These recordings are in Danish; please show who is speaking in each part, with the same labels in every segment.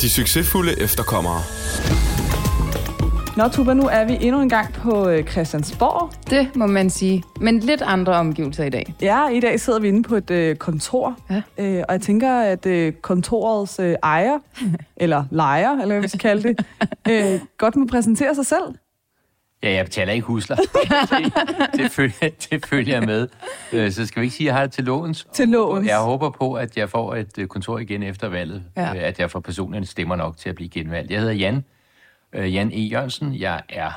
Speaker 1: De succesfulde efterkommere.
Speaker 2: Nå, Tuba, nu er vi endnu en gang på øh, Christiansborg.
Speaker 3: Det må man sige. Men lidt andre omgivelser i dag.
Speaker 2: Ja, i dag sidder vi inde på et øh, kontor.
Speaker 3: Ja.
Speaker 2: Øh, og jeg tænker, at øh, kontorets øh, ejer, eller lejer, eller hvad vi skal kalde det, øh, godt må præsentere sig selv.
Speaker 4: Ja, jeg betaler ikke husler. det, det, følger, det følger jeg med. Øh, Så skal vi ikke sige, at jeg har det til låns?
Speaker 2: Til låns.
Speaker 4: Jeg håber på, at jeg får et øh, kontor igen efter valget.
Speaker 3: Ja.
Speaker 4: Øh, At jeg får personerne stemmer nok til at blive genvalgt. Jeg hedder Jan. Jan E. Jørgensen. Jeg er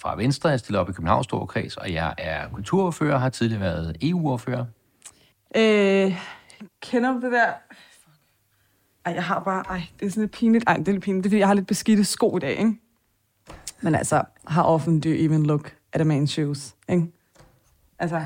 Speaker 4: fra Venstre. Jeg stiller op i Københavns Storkreds, og jeg er kulturordfører. Har tidligere været EU-ordfører.
Speaker 2: Øh, kender du det der... Ej, jeg har bare... Ej, det er sådan lidt pinligt. Ej, det er lidt pinligt. Det er, fordi jeg har lidt beskidte sko i dag, ikke? Men altså, how often do you even look at a man's shoes, ikke? Altså,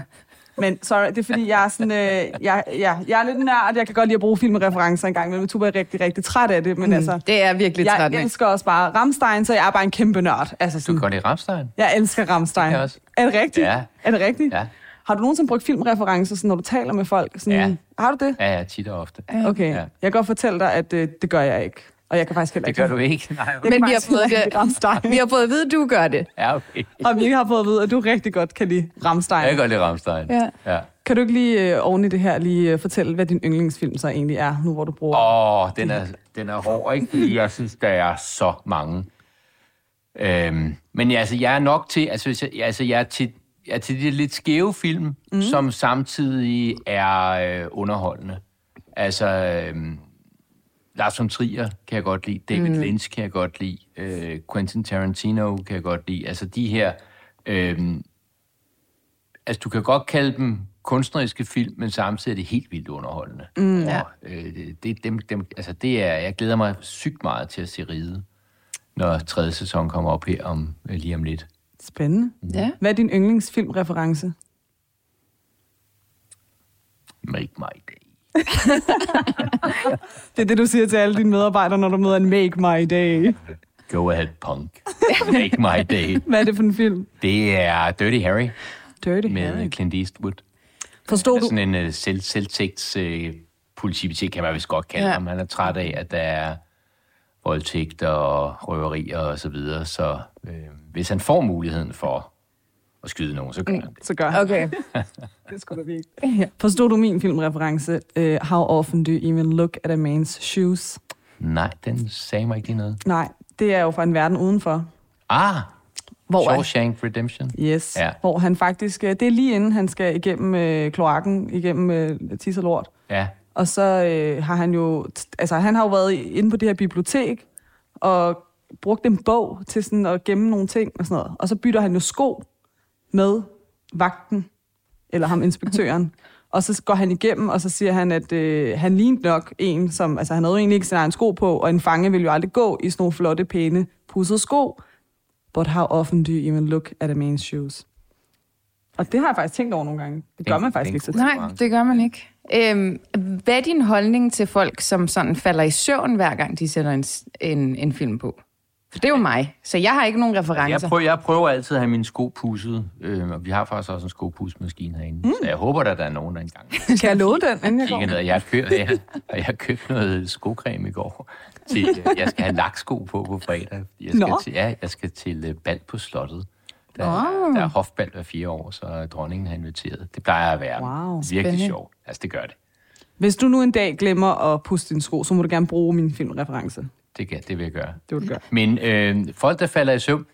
Speaker 2: men sorry, det er fordi, jeg er sådan... Øh, jeg, jeg, jeg er lidt nørd. Jeg kan godt lide at bruge filmreferencer en gang, men Tuba er rigtig, rigtig træt af det. Men mm, altså,
Speaker 3: Det er virkelig
Speaker 2: jeg
Speaker 3: træt.
Speaker 2: elsker også bare Rammstein, så jeg er bare en kæmpe nørd. Altså,
Speaker 4: Du
Speaker 2: sådan,
Speaker 4: kan godt lide Rammstein?
Speaker 2: jeg elsker Rammstein.
Speaker 4: Jeg også.
Speaker 2: Er det rigtigt?
Speaker 4: Ja.
Speaker 2: Er det rigtigt?
Speaker 4: Ja.
Speaker 2: Har du nogensinde brugt filmreferencer, sådan, når du taler med folk? Sådan,
Speaker 4: Ja.
Speaker 2: Har du det?
Speaker 4: Ja, ja, tit og ofte.
Speaker 2: Okay,
Speaker 4: Ja.
Speaker 2: jeg kan godt fortælle dig, at øh, det gør jeg ikke. Og jeg kan faktisk heller
Speaker 4: Det
Speaker 2: ikke.
Speaker 4: gør du ikke? Nej, okay.
Speaker 3: Men vi har fået det-. Vi har fået at vide, at du gør det.
Speaker 4: Ja, okay.
Speaker 2: Og vi har fået at vide, at du rigtig godt kan lide Rammstein.
Speaker 4: Jeg kan godt lide Rammstein.
Speaker 3: Ja.
Speaker 4: ja.
Speaker 2: Kan du ikke lige øh, oven i det her lige øh, fortælle, hvad din yndlingsfilm så egentlig er, nu hvor du bruger...
Speaker 4: Åh, oh, den er, den er hård, ikke? Fordi jeg synes, der er så mange. Øhm, men altså, jeg er nok til, altså, hvis jeg, altså, jeg er til, jeg er til de lidt skæve film, mm. som samtidig er øh, underholdende. Altså, øhm, Lars von Trier kan jeg godt lide, David mm. Lynch kan jeg godt lide, øh, Quentin Tarantino kan jeg godt lide. Altså, de her... Øhm, altså, du kan godt kalde dem kunstneriske film, men samtidig er det helt vildt underholdende. Mm,
Speaker 3: ja.
Speaker 4: og, øh, det, det, dem, dem, altså det er, jeg glæder mig sygt meget til at se Ride, når tredje sæson kommer op her om, øh, lige om lidt.
Speaker 2: Spændende.
Speaker 3: Ja.
Speaker 2: Hvad er din yndlingsfilmreference?
Speaker 4: Make my day.
Speaker 2: Det er det, du siger til alle dine medarbejdere, når du møder en Make My Day.
Speaker 4: Go ahead, punk. Make my day.
Speaker 2: Hvad er det for en film?
Speaker 4: Det er Dirty Harry
Speaker 2: Dirty
Speaker 4: med
Speaker 2: Harry.
Speaker 4: Clint Eastwood.
Speaker 2: Forstod du?
Speaker 4: sådan en uh, selv, selvtægts uh, politibetjent, kan man vist godt kalde
Speaker 3: Ja.
Speaker 4: ham. Han er træt af, at der er voldtægter og røverier og så videre. Så øh, hvis han får muligheden for at skyde nogen, så gør han det.
Speaker 2: Så gør han.
Speaker 3: Okay.
Speaker 2: Det skulle da virkelig. Forstod du min filmreference? Uh, how often do you even look at a man's shoes?
Speaker 4: Nej, den sagde mig ikke lige noget.
Speaker 2: Nej, det er jo fra en verden udenfor.
Speaker 4: Ah,
Speaker 2: Hvor
Speaker 4: Shawshank Redemption.
Speaker 2: Yes, ja.
Speaker 4: Ja.
Speaker 2: hvor han faktisk, øh, det er lige inden han skal igennem øh, kloakken, igennem øh, tis og lort.
Speaker 4: Ja,
Speaker 2: Og så øh, har han jo, altså han har jo været inde på det her bibliotek, og brugt en bog til sådan at gemme nogle ting og sådan noget. Og så bytter han jo sko med vagten, eller ham inspektøren. Og så går han igennem, og så siger han, at øh, han lignede nok en, som, altså han havde jo egentlig ikke sin egen sko på, og en fange ville jo aldrig gå i sådan nogle flotte, pæne, pussede sko. But how often do you even look at a man's shoes? Og det har jeg faktisk tænkt over nogle gange. Det gør man faktisk ikke så tit.
Speaker 3: Nej, det gør man ikke. Øhm, hvad er din holdning til folk, som sådan falder i søvn, hver gang de sætter en, en, en film på? For det er jo mig, så jeg har ikke nogen
Speaker 4: jeg
Speaker 3: referencer.
Speaker 4: prøver, jeg prøver altid at have mine sko pusset, øh, og vi har faktisk også en skopusmaskine herinde. Mm. Så jeg håber, at der er nogen, der engang
Speaker 2: Kan jeg love den, inden jeg går?
Speaker 4: ned. Jeg jeg, og jeg har købt noget skocreme i går. Til, øh, jeg skal have laksko på på fredag. Jeg skal
Speaker 2: Nå.
Speaker 4: til, ja, jeg skal til øh, bal på slottet. Der,
Speaker 3: Åh.
Speaker 4: der er hofbal hver fire år, så dronningen har inviteret. Det plejer at være
Speaker 2: Wow.
Speaker 4: virkelig
Speaker 3: Spændende.
Speaker 4: sjovt. Altså, det gør det.
Speaker 2: Hvis du nu en dag glemmer at puste dine sko, så må du gerne bruge min filmreference.
Speaker 4: Det, kan, det vil jeg gøre.
Speaker 2: Det vil du gøre.
Speaker 4: Men øh, folk, der falder i søvn,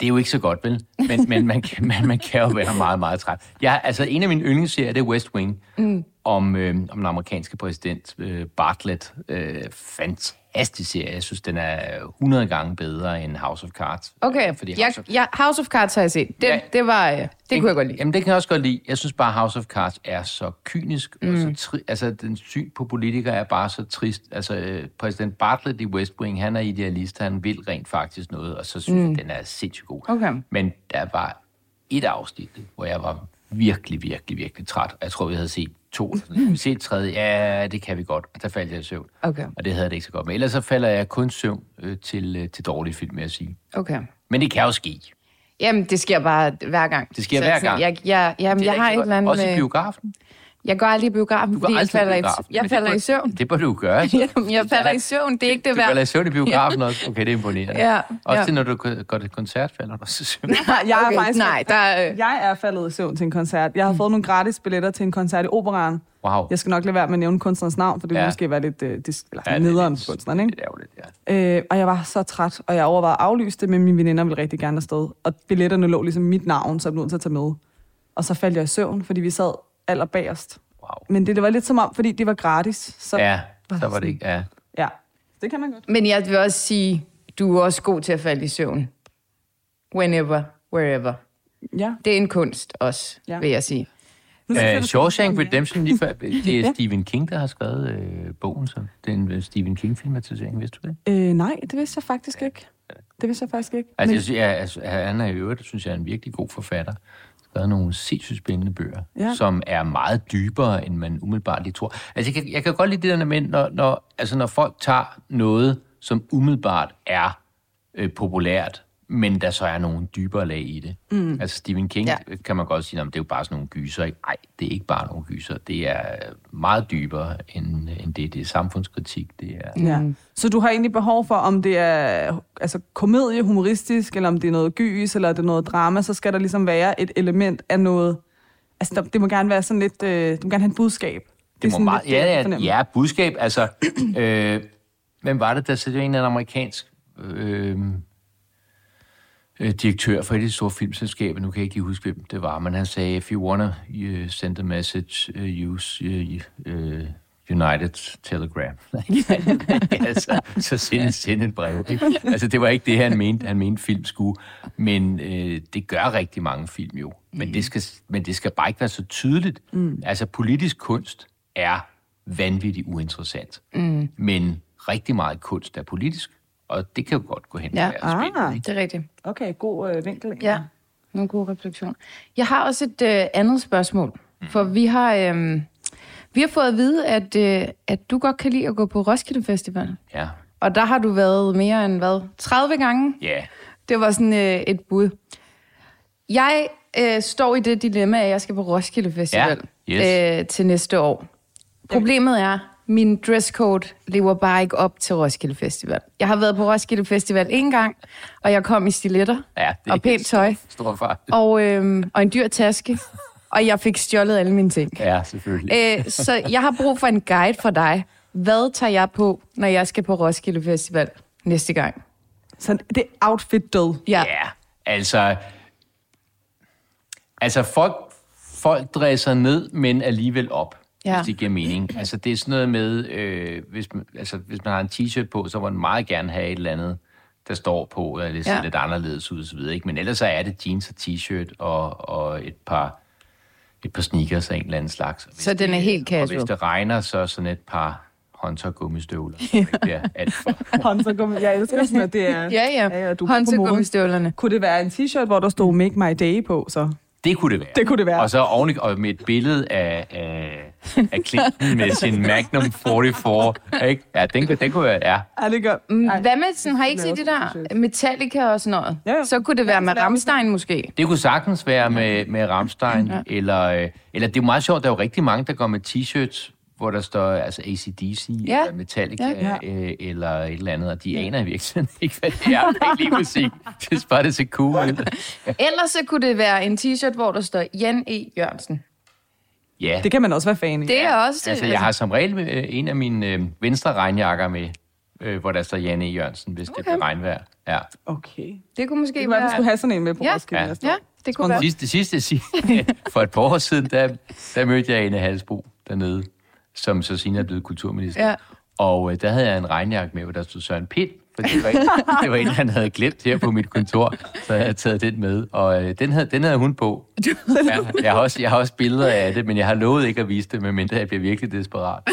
Speaker 4: det er jo ikke så godt, vel? Men, men man, kan, man, man kan jo være meget, meget træt. Jeg, altså, en af mine yndlingsserier, det er West Wing, mm. om, øh, om den amerikanske præsident øh, Bartlett. Øh, fantastisk serie. Jeg synes, den er 100 gange bedre end House of Cards.
Speaker 3: Okay,
Speaker 4: Fordi
Speaker 3: jeg,
Speaker 4: House of,
Speaker 3: jeg, House of Cards har jeg set. Det,
Speaker 4: Ja.
Speaker 3: det, var, øh, det kunne jeg godt lide.
Speaker 4: Jamen, det kan jeg også godt lide. Jeg synes bare, House of Cards er så kynisk. Mm. Og så tri- altså, den syn på politikere er bare så trist. Altså, øh, præsident Bartlett i West Wing, han er idealist. Han vil rent faktisk noget, og så synes mm. jeg, den er sindssygt god.
Speaker 3: Okay.
Speaker 4: Men der var et afsnit, hvor jeg var virkelig, virkelig, virkelig træt. Jeg tror, vi havde set to. Mm. Vi set tredje. Ja, det kan vi godt. Og der faldt jeg i søvn.
Speaker 3: Okay.
Speaker 4: Og det havde jeg det ikke så godt med. Ellers så falder jeg kun søvn øh, til, øh, til dårlige film, vil jeg sige.
Speaker 3: Okay.
Speaker 4: Men det kan jo ske.
Speaker 3: Jamen, det sker bare hver gang.
Speaker 4: Det sker
Speaker 3: Så
Speaker 4: hver
Speaker 3: sådan,
Speaker 4: gang?
Speaker 3: Jeg, jeg, jamen,
Speaker 4: Det
Speaker 3: jeg har et eller andet
Speaker 4: Også i
Speaker 3: med... Jeg går aldrig i biografen,
Speaker 4: Du går
Speaker 3: fordi jeg falder, i,
Speaker 4: biografen.
Speaker 3: jeg falder
Speaker 4: det
Speaker 3: i søvn.
Speaker 4: Det bør du gøre. altså.
Speaker 3: Jamen, jeg falder i søvn. Det er ikke det
Speaker 4: Du falder
Speaker 3: værd.
Speaker 4: i søvn i biografen også. Okay, det er imponerende.
Speaker 3: Ja,
Speaker 4: Også
Speaker 3: ja.
Speaker 4: til, når du går til koncert, falder du også i søvn.
Speaker 2: Jeg er
Speaker 3: Okay,
Speaker 2: faktisk,
Speaker 3: nej, der er... øh,
Speaker 2: jeg er faldet i søvn til en koncert. Jeg har fået nogle gratis billetter til en koncert i Operan.
Speaker 4: Wow.
Speaker 2: Jeg skal nok lade være med at nævne kunstnerens navn, for det
Speaker 4: Ja.
Speaker 2: måske være lidt uh, dis- eller
Speaker 4: Ja,
Speaker 2: ja,
Speaker 4: det er
Speaker 2: nederen
Speaker 4: lidt-
Speaker 2: kunstneren, ikke?
Speaker 4: Det er jo lidt, ja.
Speaker 2: Øh, og jeg var så træt, og jeg overvejede at aflyse det, men mine veninder ville rigtig gerne afsted. Og billetterne lå ligesom mit navn, så jeg blev nødt til at tage med. Og så faldt jeg i søvn, fordi vi sad allerbagerst.
Speaker 4: Wow.
Speaker 2: Men det, det var lidt som om, fordi det var gratis. Så,
Speaker 4: Ja, så var det ikke... Ja.
Speaker 2: ja. Det kan man godt.
Speaker 3: Men jeg vil også sige, du er også god til at falde i søvn. Whenever, wherever.
Speaker 2: Ja.
Speaker 3: Det er en kunst også,
Speaker 2: Ja.
Speaker 3: vil jeg sige.
Speaker 4: Uh, Shawshank Redemption, lige før, det er Stephen King, der har skrevet øh, bogen, så det er en øh, Stephen King-filmatisering, vidste du det?
Speaker 2: Øh, nej, det vidste jeg faktisk ikke. Det vidste jeg faktisk ikke.
Speaker 4: Altså,
Speaker 2: Men-
Speaker 4: jeg, synes, jeg, altså, han er i øvrigt, synes jeg, er en virkelig god forfatter. Skrevet nogle sindssygt spændende bøger,
Speaker 2: Ja.
Speaker 4: som er meget dybere, end man umiddelbart lige tror. Altså, jeg kan, jeg kan godt lide det der med, når, når, altså, når folk tager noget, som umiddelbart er øh, populært, men der så er nogle dybere lag i det. Mm. Altså Stephen King
Speaker 3: Ja.
Speaker 4: kan man godt sige, at det er jo bare sådan nogle gyser. Ikke? Nej, det er ikke bare nogle gyser. Det er meget dybere end, end det. Det er samfundskritik. Det er,
Speaker 2: Ja. Så du har egentlig behov for, om det er altså, komedie, humoristisk, eller om det er noget gys, eller er det noget drama, så skal der ligesom være et element af noget... Altså, der, det må gerne være sådan lidt... Øh, du må gerne have et budskab.
Speaker 4: Det må
Speaker 2: sådan
Speaker 4: meget,
Speaker 2: lidt det, jeg
Speaker 4: ja, ja, ja, budskab. Altså, øh, hvem var det, der så det var en eller anden amerikansk øh, øh, direktør for et af de store filmselskaber, nu kan jeg ikke lige huske, hvem det var, men han sagde, if you wanna uh, send a message, uh, use uh, uh, United Telegram. altså, så send, send et brev. Altså, det var ikke det, han mente, han mente film skulle. Men øh, det gør rigtig mange film jo. Men, det skal, men det skal bare ikke være så tydeligt. Mm. Altså, politisk kunst er vanvittigt uinteressant. Mm. Men rigtig meget kunst er politisk. Og det kan jo godt gå hen og
Speaker 3: Ja.
Speaker 4: være spændende.
Speaker 2: Ah.
Speaker 3: Det er rigtigt.
Speaker 2: Okay, god øh, vinkel. egentlig.
Speaker 3: Ja, nogle gode refleksioner. Jeg har også et øh, andet spørgsmål. For vi har, øh, vi har fået at vide, at, øh, at du godt kan lide at gå på Roskilde Festival.
Speaker 4: Ja.
Speaker 3: Og der har du været mere end, hvad, 30 gange?
Speaker 4: Ja.
Speaker 3: Det var sådan øh, et bud. Jeg øh, står i det dilemma, at jeg skal på Roskilde Festival
Speaker 4: Ja,
Speaker 3: øh, til næste år. Problemet er, min dresscode lever bare ikke op til Roskilde Festival. Jeg har været på Roskilde Festival en gang, og jeg kom i stiletter
Speaker 4: Ja, det
Speaker 3: og pænt tøj
Speaker 4: Stor far.
Speaker 3: og, øh, og en dyr taske, og jeg fik stjålet alle mine ting.
Speaker 4: Ja, selvfølgelig.
Speaker 3: Øh, så jeg har brug for en guide fra dig. Hvad tager jeg på, når jeg skal på Roskilde Festival næste gang?
Speaker 2: Så det er outfit død.
Speaker 3: Ja.
Speaker 4: Ja, altså... Altså, folk, folk dresser ned, men alligevel op,
Speaker 3: Ja.
Speaker 4: ja. hvis det giver mening. Altså, det er sådan noget med, øh, hvis, man, altså, hvis man har en t-shirt på, så må man meget gerne have et eller andet, der står på, eller det ser
Speaker 3: Ja.
Speaker 4: ja. lidt anderledes ud, og videre, ikke? Men ellers så er det jeans og t-shirt og, og et par et par sneakers af en eller anden slags. Og
Speaker 3: Så den er
Speaker 4: det-
Speaker 3: helt
Speaker 4: Og
Speaker 3: casual.
Speaker 4: hvis det regner, så sådan et par Hunter gummistøvler. Ja. Det er alt for.
Speaker 2: Håndter gummi. Jeg elsker sådan, at det er...
Speaker 3: Ja, ja.
Speaker 2: ja, du er
Speaker 3: Hånd
Speaker 2: på
Speaker 3: til
Speaker 2: moden.
Speaker 3: gummistøvlerne.
Speaker 2: Kunne det være en t-shirt, hvor der stod Make My Day på, så?
Speaker 4: Det kunne det være.
Speaker 2: Det kunne det være.
Speaker 4: Og så oven, og med et billede af, af, af Clinton med sin Magnum 44. Ikke? Ja, den, den kunne være, ja.
Speaker 2: Ja, det gør.
Speaker 3: Mm. Hvad med sådan, har I ikke set det der Metallica og sådan noget?
Speaker 2: Ja, ja.
Speaker 3: Så kunne det være med Ramstein måske.
Speaker 4: Det kunne sagtens være med, med Rammstein, ja. eller, øh, eller det er jo meget sjovt, der er jo rigtig mange, der går med t-shirts, hvor der står altså ACDC,
Speaker 3: Ja.
Speaker 4: eller Metallica,
Speaker 2: Ja.
Speaker 4: ja. øh, eller et eller andet, og de aner i virkeligheden ikke, hvad det er. Det er ikke lige musik. Det er bare, det ser cool ud.
Speaker 3: Ellers så kunne det være en t-shirt, hvor der står Jan E. Jørgensen.
Speaker 4: Ja,
Speaker 2: Det kan man også være fan i.
Speaker 3: Det er også...
Speaker 4: altså jeg har som regel øh, en af mine øh, venstre regnjakker med, øh, hvor der står Janne E. Jørgensen, hvis okay. det bliver regnvejr. Ja.
Speaker 2: Okay.
Speaker 3: det kunne måske
Speaker 2: Det kunne være,
Speaker 3: være...
Speaker 2: skulle have sådan en med på
Speaker 3: Ja.
Speaker 2: Roskilde
Speaker 4: Ja.
Speaker 3: Ja, det kunne være.
Speaker 4: Sidste, sidste, sidste, for et par år siden, der, der mødte jeg Ane Halsbro dernede, som så senere er blevet kulturminister.
Speaker 3: Ja.
Speaker 4: Og øh, der havde jeg en regnjakke med, hvor der stod Søren Pind, for det var, en, det var en, han havde glemt her på mit kontor, så jeg havde taget den med, og øh, den, havde, den havde hun på. Ja, jeg, har også, jeg har også billeder af det, men jeg har lovet ikke at vise det, medmindre jeg bliver virkelig desperat.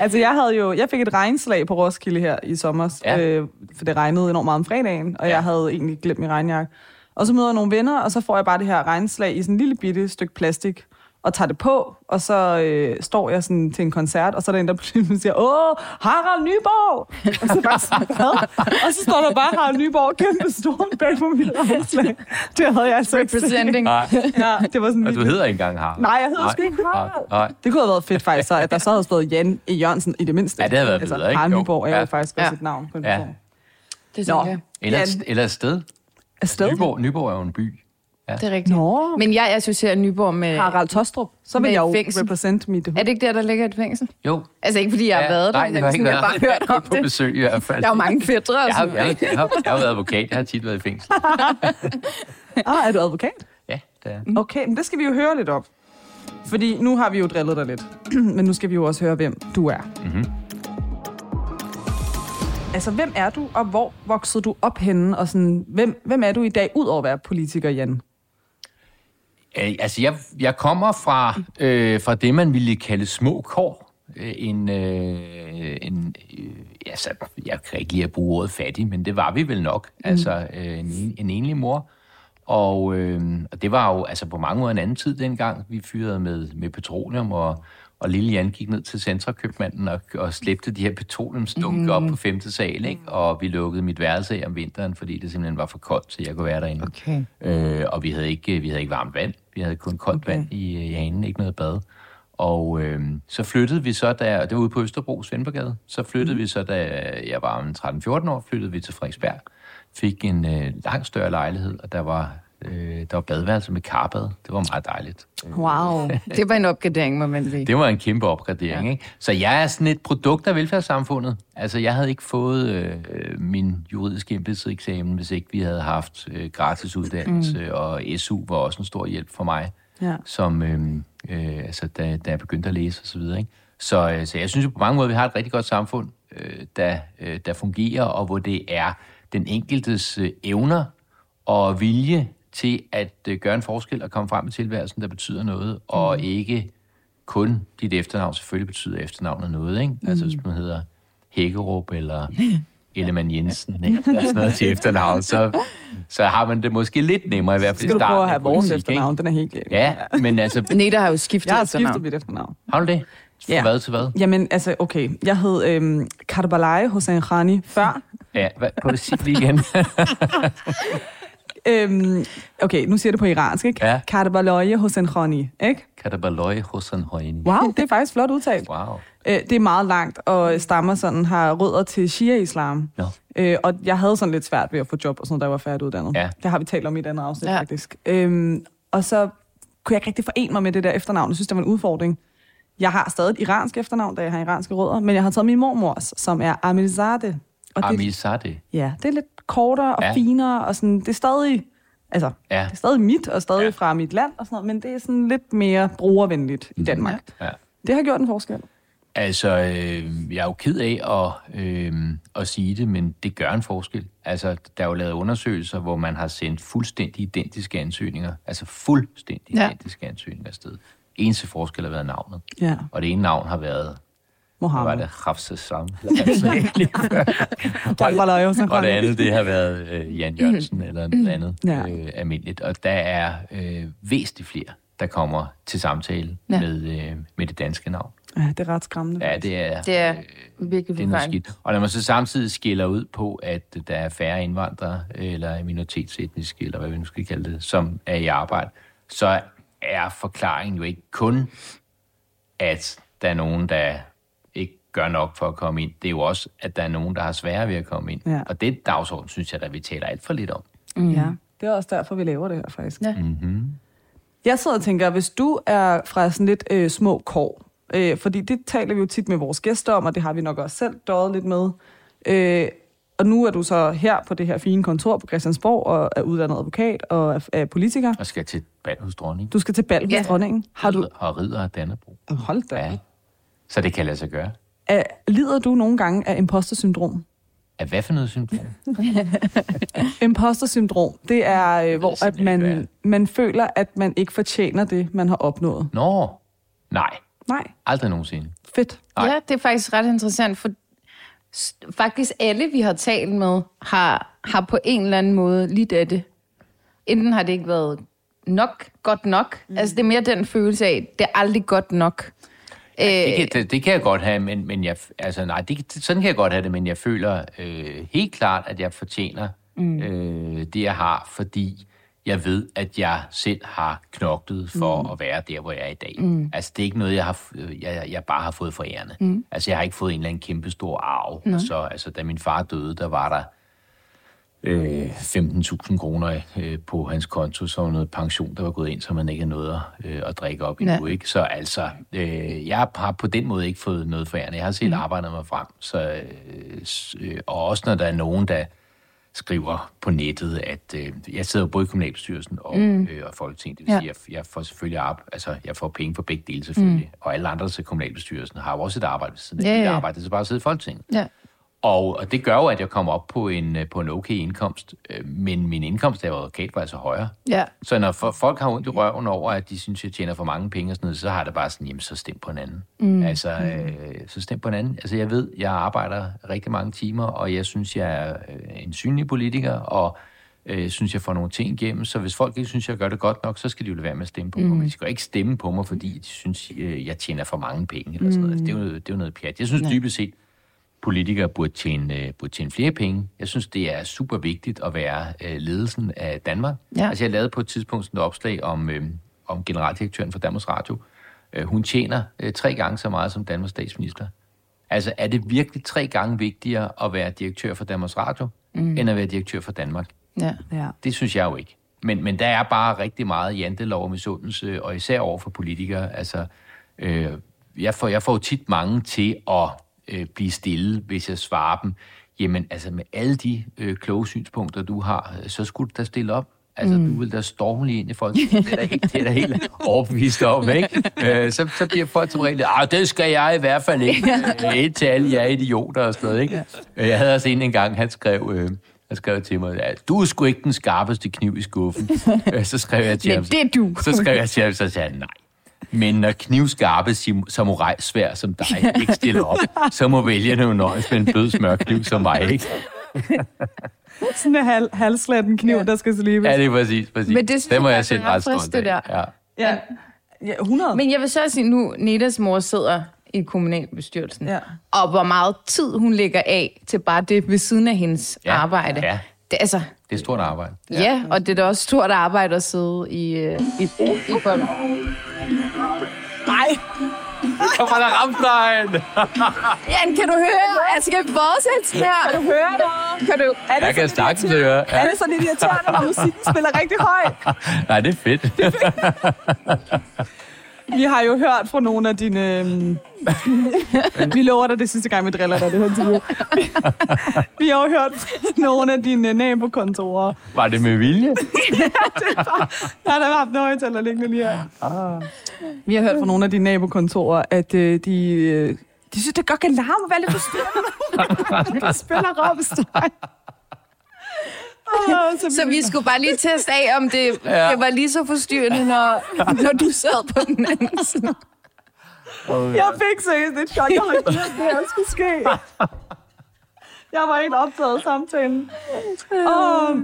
Speaker 2: Altså, jeg havde jo, jeg fik et regnslag på Roskilde her i sommer,
Speaker 4: Ja.
Speaker 2: øh, for det regnede enormt meget om fredagen, og
Speaker 4: Ja.
Speaker 2: jeg havde egentlig glemt min regnjakke. Og så møder jeg nogle venner, og så får jeg bare det her regnslag i sådan en lille bitte stykke plastik. Og tager det på, og så øh, står jeg sådan til en koncert, og så er der en, der pludselig siger, åh, Harald Nyborg! Og så, bare sådan, "Hvad?" og så står der bare Harald Nyborg kæmpe stor bag på mit omslag. Det havde jeg altså ikke set.
Speaker 3: Presenting.
Speaker 4: Nej,
Speaker 2: Ja, det var sådan
Speaker 4: og du
Speaker 2: lidt-
Speaker 4: hedder ikke engang Harald.
Speaker 2: Nej, jeg hedder
Speaker 4: Nej,
Speaker 2: sgu ikke Harald.
Speaker 4: nej.
Speaker 2: Det kunne have været fedt faktisk, så at der så havde stået Jan E. Jørgensen i det mindste.
Speaker 4: Ja, det havde været bedre, ikke?
Speaker 2: Harald. Nyborg er
Speaker 4: Ja.
Speaker 2: jo faktisk også
Speaker 3: Ja.
Speaker 2: et navn på en
Speaker 4: Ja.
Speaker 3: Det synes jeg.
Speaker 4: Eller, eller et sted.
Speaker 2: Afsted?
Speaker 4: Nyborg, Nyborg er jo en by.
Speaker 3: Det er rigtigt.
Speaker 2: Nå.
Speaker 3: Men jeg associerer Nyborg med...
Speaker 2: Harald Tostrup. Så vil jeg jo
Speaker 3: fængsel.
Speaker 2: represent mit
Speaker 3: Er det ikke der, der ligger et fængsel?
Speaker 4: Jo.
Speaker 3: Altså ikke fordi jeg har
Speaker 4: Ja,
Speaker 3: været der,
Speaker 4: nej,
Speaker 3: men
Speaker 4: har
Speaker 3: sådan,
Speaker 4: ikke
Speaker 3: jeg har bare
Speaker 4: været.
Speaker 3: hørt om
Speaker 4: på
Speaker 3: det.
Speaker 4: besøg i hvert fald.
Speaker 3: Der er jo mange fædre og
Speaker 4: Jeg har,
Speaker 3: sådan
Speaker 4: jeg, jeg, har, jeg har været advokat. Jeg har tit været i fængsel.
Speaker 2: Ah, er du advokat?
Speaker 4: Ja, det er.
Speaker 2: Okay, men det skal vi jo høre lidt om. Fordi nu har vi jo drillet dig lidt. men nu skal vi jo også høre, hvem du er.
Speaker 4: Mhm.
Speaker 2: Altså, hvem er du, og hvor voksede du op henne? Og sådan, hvem, hvem er du i dag, ud over at være politiker, Jan?
Speaker 4: Øh, altså, jeg, jeg kommer fra, øh, fra det, man ville kalde små kår. Øh, En, øh, en, øh, altså, jeg kan ikke lide at bruge ordet fattig, men det var vi vel nok. Mm. Altså, øh, en, en- en enlig mor. Og, øh, og det var jo altså på mange måder en anden tid dengang. Vi fyrede med, med petroleum, og, og lille Jan gik ned til centrakøbmanden og, og slæbte de her petroleumsdunke mm. op på femte sal, ikke? Og vi lukkede mit værelse af om vinteren, fordi det simpelthen var for koldt, så jeg kunne være derinde.
Speaker 3: Okay.
Speaker 4: Øh, og vi havde, ikke, vi havde ikke varmt vand. Vi havde kun koldt okay. vand i, i hanen, ikke noget bad. Og øh, så flyttede vi så, da, det var ude på Østerbro, Svendborgade, så flyttede mm. vi så, da jeg var en 13-14 år, flyttede vi til Frederiksberg. Fik en øh, langt større lejlighed, og der var, øh, der var badeværelse med karbad. Det var meget dejligt.
Speaker 2: Wow.
Speaker 3: Det var en opgradering, må man sige.
Speaker 4: Det var en kæmpe opgradering, ja. ikke? Så jeg er sådan et produkt af velfærdssamfundet. Altså, jeg havde ikke fået øh, min juridiske embedseksamen, hvis ikke vi havde haft øh, gratis uddannelse, mm. og SU var også en stor hjælp for mig,
Speaker 2: Ja.
Speaker 4: som, øh, øh, altså, da, da jeg begyndte at læse osv., ikke? Så, øh, så jeg synes jo på mange måder, vi har et rigtig godt samfund, øh, der, øh, der fungerer, og hvor det er den enkeltes øh, evner og vilje til at øh, gøre en forskel og komme frem i tilværelsen, der betyder noget, mm. og ikke kun dit efternavn. Selvfølgelig betyder efternavnet noget, ikke? Altså hvis man hedder Hækkerup eller Ellemann Jensen, ikke? Eller sådan noget til efternavn, så, så har man det måske lidt nemmere i hvert fald i
Speaker 2: Skal du
Speaker 4: starten.
Speaker 2: prøve at have vores efternavn? Den er helt galt.
Speaker 4: Ja, men altså,
Speaker 3: Neda har jo skiftet
Speaker 2: Jeg har
Speaker 3: efternavn.
Speaker 2: skiftet mit efternavn.
Speaker 4: har du det? Fra
Speaker 2: Ja.
Speaker 4: hvad til hvad?
Speaker 2: Jamen, altså, okay. Jeg hed øhm, Karbalaye Hossein Khani før.
Speaker 4: Ja, hvad, prøv at sige det lige igen.
Speaker 2: øhm, okay, nu siger det på iransk, ikke?
Speaker 4: Ja.
Speaker 2: Karbalaye Hossein Khani, ikke?
Speaker 4: Katabaløje hos en højne.
Speaker 2: Wow, det er faktisk flot udtalt.
Speaker 4: Wow.
Speaker 2: Øh, det er meget langt, og stammer sådan, har rødder til Shia-islam.
Speaker 4: Nå.
Speaker 2: Øh, og jeg havde sådan lidt svært ved at få job og sådan noget, da jeg var færdiguddannet.
Speaker 4: Ja.
Speaker 2: Det har vi talt om i et andet afsnit,
Speaker 3: Ja.
Speaker 2: ja. faktisk. Øhm, og så kunne jeg ikke rigtig forene mig med det der efternavn. Jeg synes, det var en udfordring. Jeg har stadig et iransk efternavn, da jeg har iranske rødder, men jeg har taget min mormors, som er Amirzadeh. Og det, ja, det er lidt kortere og
Speaker 4: Ja.
Speaker 2: finere, og sådan, det er stadig, altså,
Speaker 4: Ja.
Speaker 2: det er stadig mit, og stadig
Speaker 4: Ja.
Speaker 2: fra mit land, og sådan noget, men det er sådan lidt mere brugervenligt i Danmark. Ja.
Speaker 4: Ja.
Speaker 2: Det har gjort en forskel.
Speaker 4: Altså, øh, jeg er jo ked af at, øh, at sige det, men det gør en forskel. Altså, der er jo lavet undersøgelser, hvor man har sendt fuldstændig identiske ansøgninger. Altså fuldstændig
Speaker 3: ja.
Speaker 4: identiske ansøgninger afsted. Eneste forskel har været navnet.
Speaker 2: Ja,
Speaker 4: Og det ene navn har været, hvad var
Speaker 2: Mohammed.
Speaker 4: det, Hafsasam.
Speaker 2: Karbalaye Hossein
Speaker 4: Og det andet, det har været øh, Jan Jørgensen eller noget andet
Speaker 2: Ja.
Speaker 4: øh, almindeligt. Og der er øh, væsentligt flere, der kommer til samtale
Speaker 3: Ja.
Speaker 4: med, øh, med det danske navn.
Speaker 2: Ja, det er ret skræmmende.
Speaker 4: Ja, det er,
Speaker 3: Det er
Speaker 4: øh,
Speaker 3: virkelig
Speaker 4: det er skidt. Og når man så samtidig skiller ud på, at der er færre indvandrere, eller minoritetsetniske, eller hvad vi nu skal kalde det, som er i arbejde, så er forklaringen jo ikke kun, at der er nogen, der gør nok for at komme ind. Det er jo også, at der er nogen, der har sværere ved at komme ind.
Speaker 2: Ja.
Speaker 4: Og det dagsorden, synes jeg, at vi taler alt for lidt om.
Speaker 2: Mm. Ja, det er også derfor, vi laver det her, faktisk.
Speaker 3: Ja.
Speaker 4: Mm-hmm.
Speaker 2: Jeg sidder og tænker, hvis du er fra sådan lidt øh, små kår, øh, fordi det taler vi jo tit med vores gæster om, og det har vi nok også selv døjet lidt med. Øh, og nu er du så her på det her fine kontor på Christiansborg, og er uddannet advokat og er, er politiker.
Speaker 4: Og skal til bal hos dronning.
Speaker 2: Du skal til bal hos
Speaker 3: Ja.
Speaker 2: dronningen. Har du...
Speaker 4: Og ridder af Dannebro.
Speaker 2: Hold da.
Speaker 4: Ja. Så det kan lade sig gøre.
Speaker 2: Er, lider du nogle gange af imposter-syndrom?
Speaker 4: Af hvad for noget syndrom?
Speaker 2: Imposter-syndrom, det er, øh, hvor at man, man føler, at man ikke fortjener det, man har opnået.
Speaker 4: Nå, nej.
Speaker 2: Nej,
Speaker 4: Aldrig nogensinde.
Speaker 2: fedt.
Speaker 4: Nej.
Speaker 3: Ja, det er faktisk ret interessant, for faktisk alle, vi har talt med, har, har på en eller anden måde lidt af det. Enten har det ikke været nok godt nok. Mm. Altså, det er mere den følelse af, det er aldrig godt nok.
Speaker 4: Det
Speaker 3: Øh,
Speaker 4: kan, det, det kan jeg godt have, men, men jeg, altså nej, det, sådan kan jeg godt have det, men jeg føler øh, helt klart, at jeg fortjener mm. øh, det, jeg har, fordi jeg ved, at jeg selv har knoklet for mm. at være der, hvor jeg er i dag. Mm. Altså, det er ikke noget, jeg, har, øh, jeg, jeg bare har fået forærende. Mm. Altså, jeg har ikke fået en eller anden kæmpe stor arv. Og så, altså, da min far døde, der var der øh, 15.000 kroner øh, på hans konto, så var noget pension, der var gået ind, så man ikke havde noget at, øh, at drikke op endnu.
Speaker 3: Ja.
Speaker 4: Ikke? Så altså, øh, jeg har på den måde ikke fået noget forærende. Jeg har selv mm. arbejdet mig frem. Så, øh, øh, og også når der er nogen, der skriver på nettet, at øh, jeg sidder både i kommunalbestyrelsen og, mm. øh, og Folketinget. Det vil
Speaker 3: Ja.
Speaker 4: sige, at jeg, jeg får selvfølgelig op, altså, jeg får penge for begge dele selvfølgelig. Mm. Og alle andre til kommunalbestyrelsen har jo også et arbejde ved siden af.
Speaker 3: Ja,
Speaker 4: Ja,
Speaker 3: ja.
Speaker 4: ja. arbejde, så bare at sidde i Folketinget.
Speaker 3: ja.
Speaker 4: Og, og det gør jo, at jeg kommer op på en, øh, på en okay indkomst. Øh, Men min indkomst af advokat var altså højere.
Speaker 3: ja.
Speaker 4: Så når for, folk har ondt i røven over, at de synes, jeg tjener for mange penge og sådan noget, så har det bare sådan, jamen så stem på en anden. Mm. Altså, øh, så stem på en anden. Altså jeg ved, jeg arbejder rigtig mange timer, og jeg synes, jeg er øh, en synlig politiker, og øh, synes, jeg får nogle ting igennem. Så hvis folk ikke synes, jeg gør det godt nok, så skal de jo lade være med at stemme på mig. Men de skal ikke stemme på mig, fordi de synes, jeg tjener for mange penge. Eller sådan noget. Altså, det, er jo, det er jo noget pjat. Jeg synes dybest set, politikere burde tjene, øh, burde tjene flere penge. Jeg synes, det er super vigtigt at være øh, ledelsen af Danmark.
Speaker 3: Ja.
Speaker 4: Altså, jeg lavede på et tidspunkt sådan et opslag om, øh, om generaldirektøren for Danmarks Radio. Øh, hun tjener øh, tre gange så meget som Danmarks statsminister. Altså, er det virkelig tre gange vigtigere at være direktør for Danmarks Radio, mm. end at være direktør for Danmark?
Speaker 3: ja.
Speaker 2: Ja.
Speaker 4: Det synes jeg jo ikke. Men, men der er bare rigtig meget jantelov og misundelse, og især over for politikere. Altså, øh, jeg, får, jeg får tit mange til at øh, blive stille, hvis jeg svarer dem. Jamen, altså med alle de øh, kloge synspunkter, du har, så skulle du da stille op. Altså, mm. du vil da storme lige ind i folk. Det er da helt, det er da helt overbevist om, ikke? Øh, så, så bliver folk som regel, ah, det skal jeg i hvert fald ikke. Øh, Indtil alle jer idioter og sådan noget, ikke? Øh, Jeg havde også en engang, han skrev... Øh, han skrev til mig, at du er sgu ikke den skarpeste kniv i skuffen. Øh, så skrev jeg til ham,
Speaker 3: det er du.
Speaker 4: så skrev jeg til ham, så sagde han, nej. Men når knivskarpe samurai-svær som dig ikke stiller op, så må vælgerne jo nøjes med en blød smørkniv som mig, ikke?
Speaker 2: Sådan en hal, halslatten kniv, ja. der skal slives.
Speaker 4: Ja, det er præcis, præcis.
Speaker 3: Men det synes
Speaker 4: det må
Speaker 3: jeg
Speaker 4: jeg
Speaker 3: er ret
Speaker 4: stolt af.
Speaker 3: der.
Speaker 4: Ja.
Speaker 2: ja. ja 100.
Speaker 3: Men jeg vil så sige nu, Nedas mor sidder i kommunalbestyrelsen,
Speaker 2: Ja.
Speaker 3: og hvor meget tid hun lægger af til bare det ved siden af hendes
Speaker 4: Ja,
Speaker 3: arbejde.
Speaker 4: ja.
Speaker 3: Det, altså,
Speaker 4: Det er stort arbejde.
Speaker 3: ja. ja, og det er da også stort arbejde at sidde i, øh, i, i folk.
Speaker 2: Nej,
Speaker 4: Kommer der Rammstein?
Speaker 3: Jan, kan du høre? Jeg skal fortsætte her.
Speaker 2: kan du høre det?
Speaker 3: Kan du?
Speaker 2: Er det,
Speaker 4: Jeg kan
Speaker 2: sådan,
Speaker 4: sagtens høre. Ja.
Speaker 2: er det sådan irriterende, når musikken spiller rigtig højt?
Speaker 4: Nej, det er fedt.
Speaker 2: Vi har jo hørt fra nogle af dine... øhm, vi lover dig det sidste gang, vi driller dig det her interview. vi har jo hørt fra nogle af dine nabokontorer.
Speaker 4: Var det med vilje?
Speaker 2: Jeg har da haft en højtaler liggende lige her. Vi har hørt fra nogle af dine nabokontorer, at øh, de, øh, de synes, det godt kan larme og være lidt forstyrrende. Der spiller Rammstein. Oh, så,
Speaker 3: Så vi skulle bare lige teste af, om det,
Speaker 4: Ja.
Speaker 3: ja. det var lige så forstyrrende, når, når du sad på den anden side.
Speaker 2: Jeg fik seriøst et chok. Jeg har ikke vidst, det her skulle ske. Jeg var ikke optaget samtalen. Oh,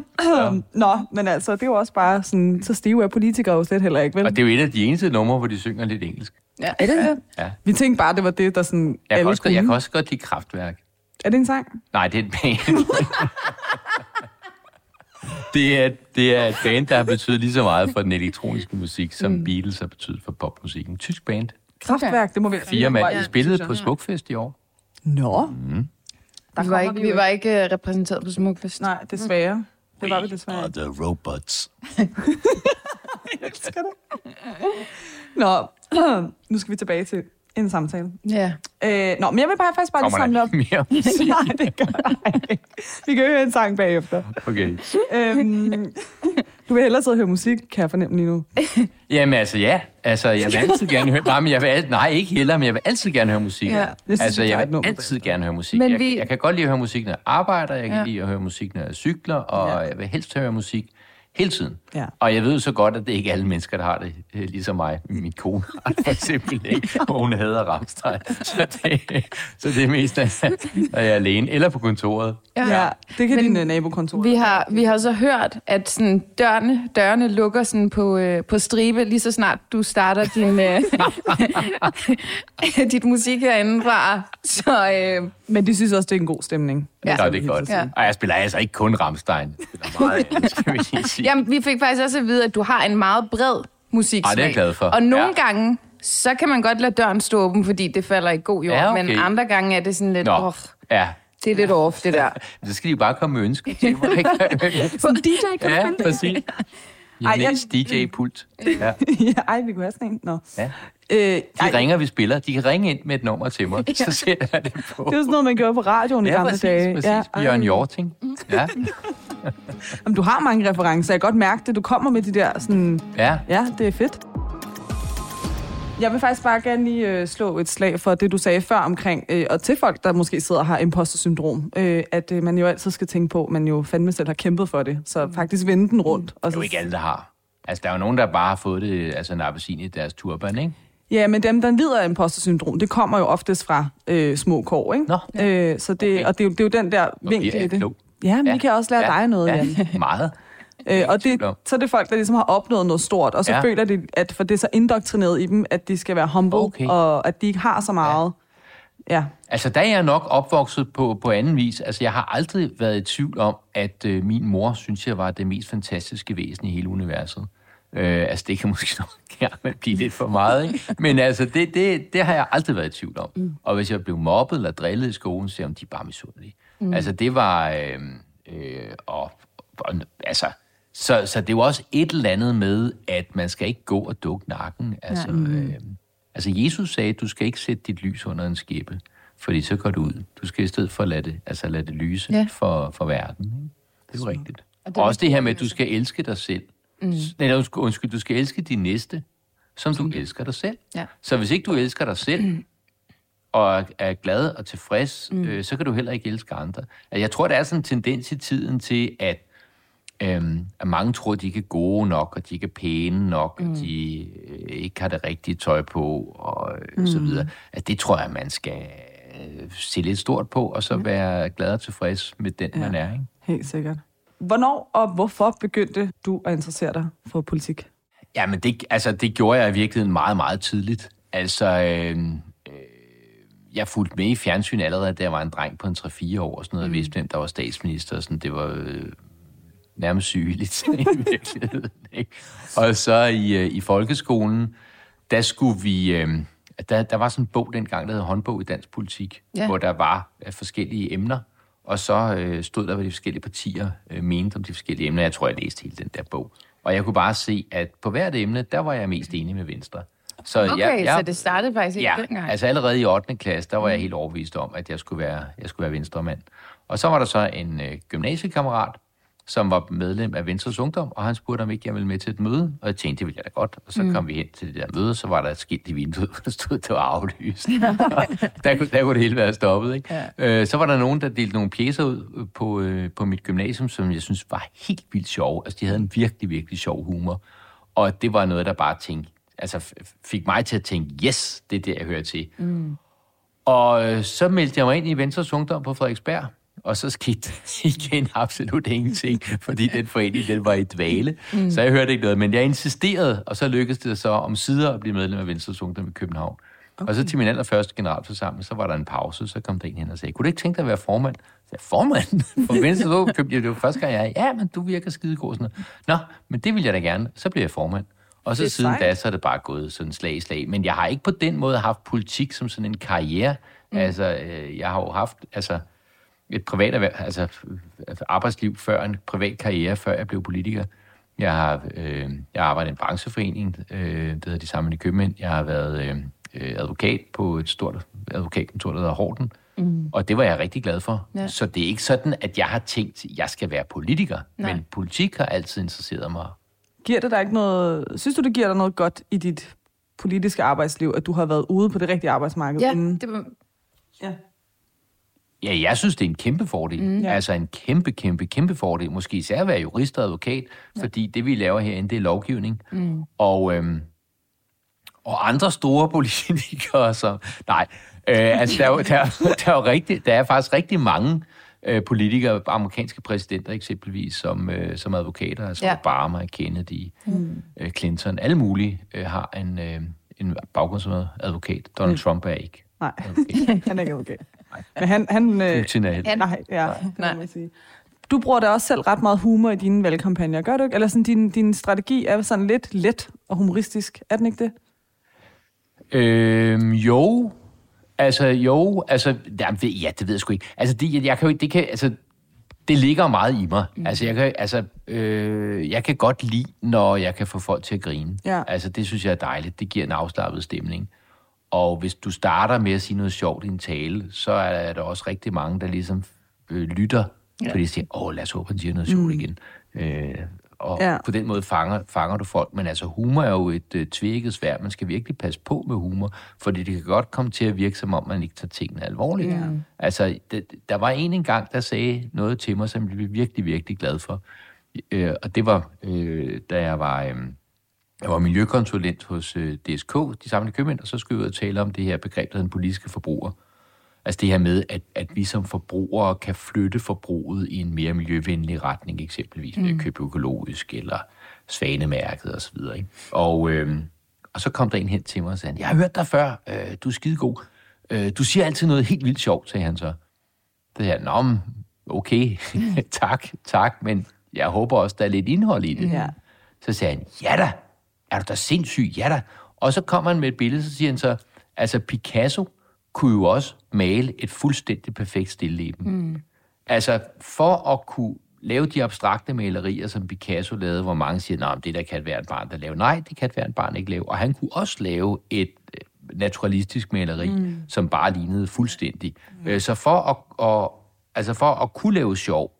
Speaker 2: Nå, men altså, det er jo også bare sådan, så stive er politikere jo slet heller ikke, vel?
Speaker 4: Og det er jo et af de eneste numre, hvor de synger lidt engelsk.
Speaker 3: Ja. Er det det?
Speaker 4: Ja.
Speaker 2: Vi tænkte bare, det var det, der sådan
Speaker 4: Jeg kan, også, godt- jeg kan også godt lide kraftværk.
Speaker 2: Er det en sang?
Speaker 4: Nej, det er et band. Det, er, det er et band, der har betydet lige så meget for den elektroniske musik, som mm. Beatles har betydet for popmusikken. Tysk band.
Speaker 2: Kraftværk, det må vi
Speaker 4: Fire mand.
Speaker 2: Ja,
Speaker 4: De spillede på
Speaker 2: jeg.
Speaker 4: Smukfest i år.
Speaker 2: Nå,
Speaker 4: Mm.
Speaker 2: der
Speaker 3: Vi var ikke,
Speaker 2: vi
Speaker 3: var ikke øh, repræsenteret på Smukfest.
Speaker 2: Nej, desværre. Det var vi desværre.
Speaker 4: the robots.
Speaker 2: Skal det? Nå, nu skal vi tilbage til en samtale.
Speaker 3: Ja.
Speaker 2: Øh, nå, men jeg vil bare faktisk bare lige
Speaker 4: Kommer
Speaker 2: samle
Speaker 4: der
Speaker 2: op.
Speaker 4: mere?
Speaker 2: Nej, det gør der ikke. Vi kan høre en sang bagefter.
Speaker 4: Okay.
Speaker 2: Øhm, du vil hellere sidde og høre musik, kan jeg fornemme lige nu.
Speaker 4: Jamen altså, ja. Altså, jeg vil altid gerne høre... Nej, men jeg vil, al- nej, ikke heller, men jeg vil altid gerne høre musik.
Speaker 3: Ja.
Speaker 2: Jeg synes,
Speaker 4: altså, jeg vil
Speaker 2: nummer
Speaker 4: altid gerne høre musik.
Speaker 3: Men
Speaker 4: jeg,
Speaker 3: vi-
Speaker 4: jeg kan godt lide at høre musik, når jeg arbejder. Jeg kan
Speaker 3: Ja.
Speaker 4: lide at høre musik, når jeg cykler. Og
Speaker 2: Ja.
Speaker 4: jeg vil helst høre musik Hele tiden.
Speaker 2: Ja.
Speaker 4: Og jeg ved jo så godt, at det ikke er alle mennesker, der har det øh, ligesom mig. Min kone har det for eksempel ikke, og hun hader Ramstein. Så det, så det er mest, når jeg er alene. Eller på kontoret.
Speaker 2: Ja, det kan
Speaker 3: Men
Speaker 2: din nabokontor.
Speaker 3: Vi har, vi har så hørt, at sådan dørene, dørene lukker sådan på, øh, på stribe, lige så snart du starter din, øh, dit musik herindefra. Så øh,
Speaker 2: Men de synes også, det er en god stemning.
Speaker 3: Ja.
Speaker 4: Så er det godt.
Speaker 3: Ja.
Speaker 4: Og jeg spiller altså ikke kun Ramstein. Jeg spiller meget skal vi lige sige.
Speaker 3: jamen, vi fik faktisk også at vide, at du har en meget bred musiksmag.
Speaker 4: Ej, det er jeg glad for.
Speaker 3: Og nogle
Speaker 4: Ja.
Speaker 3: gange, så kan man godt lade døren stå åben, fordi det falder i god jord.
Speaker 4: Ja, okay.
Speaker 3: Men andre gange er det sådan lidt,
Speaker 4: Nå,
Speaker 3: åh,
Speaker 4: ja.
Speaker 3: det er lidt off, det der.
Speaker 4: Så skal de bare komme med ønsker til mig.
Speaker 2: Som DJ kan
Speaker 4: ja,
Speaker 2: spille
Speaker 4: præcis.
Speaker 2: Ej, jeg-
Speaker 4: DJ-pult. Ja.
Speaker 2: det? ja, ej, vi kunne have sådan en. Nå.
Speaker 4: Ja.
Speaker 2: Øh,
Speaker 4: De
Speaker 2: ej,
Speaker 4: ringer, vi spiller. De kan ringe ind med et nummer til mig, så sætter jeg det på.
Speaker 2: det er sådan noget, man gjorde på radioen i
Speaker 4: Ja,
Speaker 2: gamle
Speaker 4: præcis,
Speaker 2: dage.
Speaker 4: præcis.
Speaker 2: Ja,
Speaker 4: Ja, Jørgen
Speaker 2: ej.
Speaker 4: Jorting. Ja,
Speaker 2: Jamen, du har mange referencer. Jeg kan godt mærke det. Du kommer med de der sådan...
Speaker 4: ja.
Speaker 2: Ja, det er fedt. Jeg vil faktisk bare gerne lige øh, slå et slag for det, du sagde før omkring, øh, og til folk, der måske sidder og har imposter-syndrom, øh, at øh, man jo altid skal tænke på, at man jo fandme selv har kæmpet for det. Så faktisk vende den rundt. Og
Speaker 4: Det er
Speaker 2: så,
Speaker 4: jo ikke alle, der har. Altså, der er jo nogen, der bare har fået det, altså en appelsin i deres turban, ikke?
Speaker 2: Ja, men dem, der lider af imposter-syndrom, det kommer jo oftest fra øh, små kår, ikke?
Speaker 4: Nå.
Speaker 2: Øh, så det,
Speaker 4: Okay.
Speaker 2: og det, er jo, det er jo den der
Speaker 4: Nå,
Speaker 2: vinkel i det.
Speaker 4: klog.
Speaker 2: Ja, men
Speaker 4: Ja.
Speaker 2: vi kan også lære
Speaker 4: Ja.
Speaker 2: dig noget,
Speaker 4: Ja,
Speaker 2: Jan.
Speaker 4: meget.
Speaker 2: Øh, og det, så er det folk, der ligesom har opnået noget stort, og så ja.
Speaker 4: Ja.
Speaker 2: føler de, at for det er så indoktrineret i dem, at de skal være humble,
Speaker 4: Okay.
Speaker 2: og at de ikke har så meget. Ja. ja.
Speaker 4: Altså, der er jeg nok opvokset på, på anden vis. Altså, jeg har aldrig været i tvivl om, at øh, min mor synes, jeg var det mest fantastiske væsen i hele universet. Øh, altså, det kan måske nok gerne blive lidt for meget, ikke? Men altså, det, det, det har jeg aldrig været i tvivl om. Mm. Og hvis jeg blev mobbet eller drillet i skolen, så om de bare misundelige. Mm. Altså, det var... Øh, øh, og, og, altså, så, så det var også et eller andet med, at man skal ikke gå og dukke nakken. Altså, øh, altså Jesus sagde, at du skal ikke sætte dit lys under en skæppe, fordi så går du ud. Du skal i stedet for lade det, altså lade det lyse
Speaker 3: Ja.
Speaker 4: ja. for, for verden. Ikke? Det er jo rigtigt.
Speaker 3: Og det
Speaker 4: Og også det her med, at du skal elske dig selv. Mm. Nej, undskyld, undskyld, du skal elske din næste, som du elsker dig selv.
Speaker 3: Ja.
Speaker 4: Så hvis ikke du elsker dig selv, og er- er glad og tilfreds, mm. øh, så kan du heller ikke elske andre. Altså, jeg tror, der er sådan en tendens i tiden til, at, øhm, at mange tror, at de ikke er gode nok, og de ikke er pæne nok, mm. og de øh, ikke har det rigtige tøj på, og øh, så videre. At det tror jeg, man skal øh, se lidt stort på, og så være glad og tilfreds med den, ja. man er. Ikke?
Speaker 2: Helt sikkert. Hvornår og hvorfor begyndte du at interessere dig for politik?
Speaker 4: Jamen, det, altså, det gjorde jeg i virkeligheden meget, meget tidligt. Altså, øh, øh, jeg fulgte med i fjernsyn allerede, da jeg var en dreng på en 3-4 år og sådan noget, mm. og vidste, hvem der var statsminister, og sådan, det var øh, nærmest sygeligt i virkeligheden. Ikke? Og så i, øh, i folkeskolen, der skulle vi... Øh, der, der var sådan en bog dengang, der hed Håndbog i dansk politik,
Speaker 3: Ja.
Speaker 4: hvor der var øh, forskellige emner, og så øh, stod der, hvad de forskellige partier øh, mente om de forskellige emner. Jeg tror, jeg læste hele den der bog. Og jeg kunne bare se, at på hvert emne, der var jeg mest enig med Venstre. Så
Speaker 3: Okay,
Speaker 4: jeg, jeg,
Speaker 3: så det startede faktisk ikke
Speaker 4: ja,
Speaker 3: dengang.
Speaker 4: altså allerede i 8. klasse, der var jeg helt overbevist om, at jeg skulle være, jeg skulle være venstremand. Og så var der så en øh, gymnasiekammerat, som var medlem af Venstres Ungdom, og han spurgte, om ikke jeg ville med til et møde, og jeg tænkte, det ville jeg da godt. Og så mm. kom vi hen til det der møde, så var der et skilt i vinduet, hvor der stod, det var aflyst. der, kunne, der kunne det hele være stoppet, ikke? Ja. Øh, så var der nogen, der delte nogle pjæser ud på, øh, på mit gymnasium, som jeg synes var helt vildt sjove. Altså, de havde en virkelig, virkelig sjov humor. Og det var noget, der bare tænkte, altså fik mig til at tænke, yes, det er det, jeg hører til. Mm. Og øh, så meldte jeg mig ind i Venstres Ungdom på Frederiksberg, og så skete der igen absolut ingenting, fordi den forening, den var i dvale. Mm. Så jeg hørte ikke noget, men jeg insisterede, og så lykkedes det så om sider at blive medlem af Venstres Ungdom i København. Okay. Og så til min allerførste generalforsamling, så var der en pause, så kom der en hen og sagde, kunne du ikke tænke dig at være formand? Så jeg, formand? For Venstres Ungdom, det var første gang, jeg ja, men du virker skide god. Sådan noget. Nå, men det vil jeg da gerne. Så bliver jeg formand. Og så siden
Speaker 2: sejt.
Speaker 4: da, så er det bare gået sådan slag i slag. Men jeg har ikke på den måde haft politik som sådan en karriere. Mm. Altså, øh, jeg har jo haft altså, et privat erhverv, altså, øh, arbejdsliv før en privat karriere, før jeg blev politiker. Jeg har, øh, jeg arbejdet i en brancheforening, øh, det hedder de sammen i København. Jeg har været øh, øh, advokat på et stort advokatkontor, der hedder Horten. Mm. Og det var jeg rigtig glad for.
Speaker 3: Ja.
Speaker 4: Så det er ikke sådan, at jeg har tænkt, at jeg skal være politiker.
Speaker 3: Nej.
Speaker 4: Men politik har altid interesseret mig
Speaker 2: Giver det dig ikke noget... Synes du, det giver dig noget godt i dit politiske arbejdsliv, at du har været ude på det rigtige arbejdsmarked?
Speaker 3: Ja,
Speaker 2: inden?
Speaker 3: det var,
Speaker 2: ja.
Speaker 4: Ja, jeg synes, det er en kæmpe fordel. Mm. Altså en kæmpe, kæmpe, kæmpe fordel. Måske især at være jurist og advokat, ja. fordi det, vi laver herinde, det er lovgivning. Mm. Og, øhm, og andre store politikere, som... Nej, øh, altså der er, jo, der, er- der, er jo rigtig, der er faktisk rigtig mange øh, politikere, amerikanske præsidenter eksempelvis, som, øh, som advokater, altså
Speaker 3: Ja.
Speaker 4: Obama, Kennedy, mm. øh, Clinton, alle mulige øh, har en, øh, en baggrund som advokat. Donald mm. Trump er ikke
Speaker 2: Nej,
Speaker 4: advokat.
Speaker 2: han er ikke okay. Men han... han øh,
Speaker 4: Putin er helt.
Speaker 3: Han-
Speaker 2: nej, ja, må
Speaker 3: Nej.
Speaker 2: man sige. Du bruger da også selv ret meget humor i dine valgkampagner, gør du ikke? Eller sådan, din, din strategi er sådan lidt let og humoristisk, er den ikke det?
Speaker 4: Øhm, jo. Altså, jo. Altså, jamen, det- ja, det ved jeg sgu ikke. Altså, det, jeg, kan jo ikke, det kan, altså, det ligger meget i mig. Mm. Altså, jeg kan, altså, øh, jeg kan godt lide, når jeg kan få folk til at grine.
Speaker 2: Ja.
Speaker 4: Altså, det synes jeg er dejligt. Det giver en afslappet stemning. Og hvis du starter med at sige noget sjovt i en tale, så er der også rigtig mange, der ligesom øh, lytter, ja. fordi de siger, åh, lad os håbe, han siger noget sjovt igen. Øh, og
Speaker 2: ja.
Speaker 4: på den måde fanger, fanger du folk. Men altså, humor er jo et øh, tvækket svær. Man skal virkelig passe på med humor, fordi det kan godt komme til at virke, som om man ikke tager tingene alvorligt. Ja. Altså, det, der var en engang, der sagde noget til mig, som jeg blev virkelig, virkelig glad for. Øh, og det var, øh, da jeg var... Øh, jeg var miljøkonsulent hos øh, DSK, de samlede købmænd, og så skulle jeg ud og tale om det her begreb, der hedder den politiske forbruger. Altså det her med, at, at vi som forbrugere kan flytte forbruget i en mere miljøvenlig retning, eksempelvis ved at købe økologisk eller svanemærket osv. Ikke? Og, øh, og så kom der en hen til mig og sagde, jeg har hørt dig før, øh, du er skidegod. Øh, du siger altid noget helt vildt sjovt, sagde han så. Det her, nå, okay, tak, tak, men jeg håber også, der er lidt indhold i det.
Speaker 2: Ja.
Speaker 4: Så sagde han, ja da, er du da sindssyg, ja da. Og så kommer han med et billede, så siger han så, altså Picasso kunne jo også male et fuldstændig perfekt stilleben. Mm. Altså for at kunne lave de abstrakte malerier, som Picasso lavede, hvor mange siger, nej, det der kan et hvert barn, der lave. Nej, det kan et hvert barn ikke lave. Og han kunne også lave et øh, naturalistisk maleri, mm. som bare lignede fuldstændig. Mm. Så for at, og, altså for at kunne lave sjov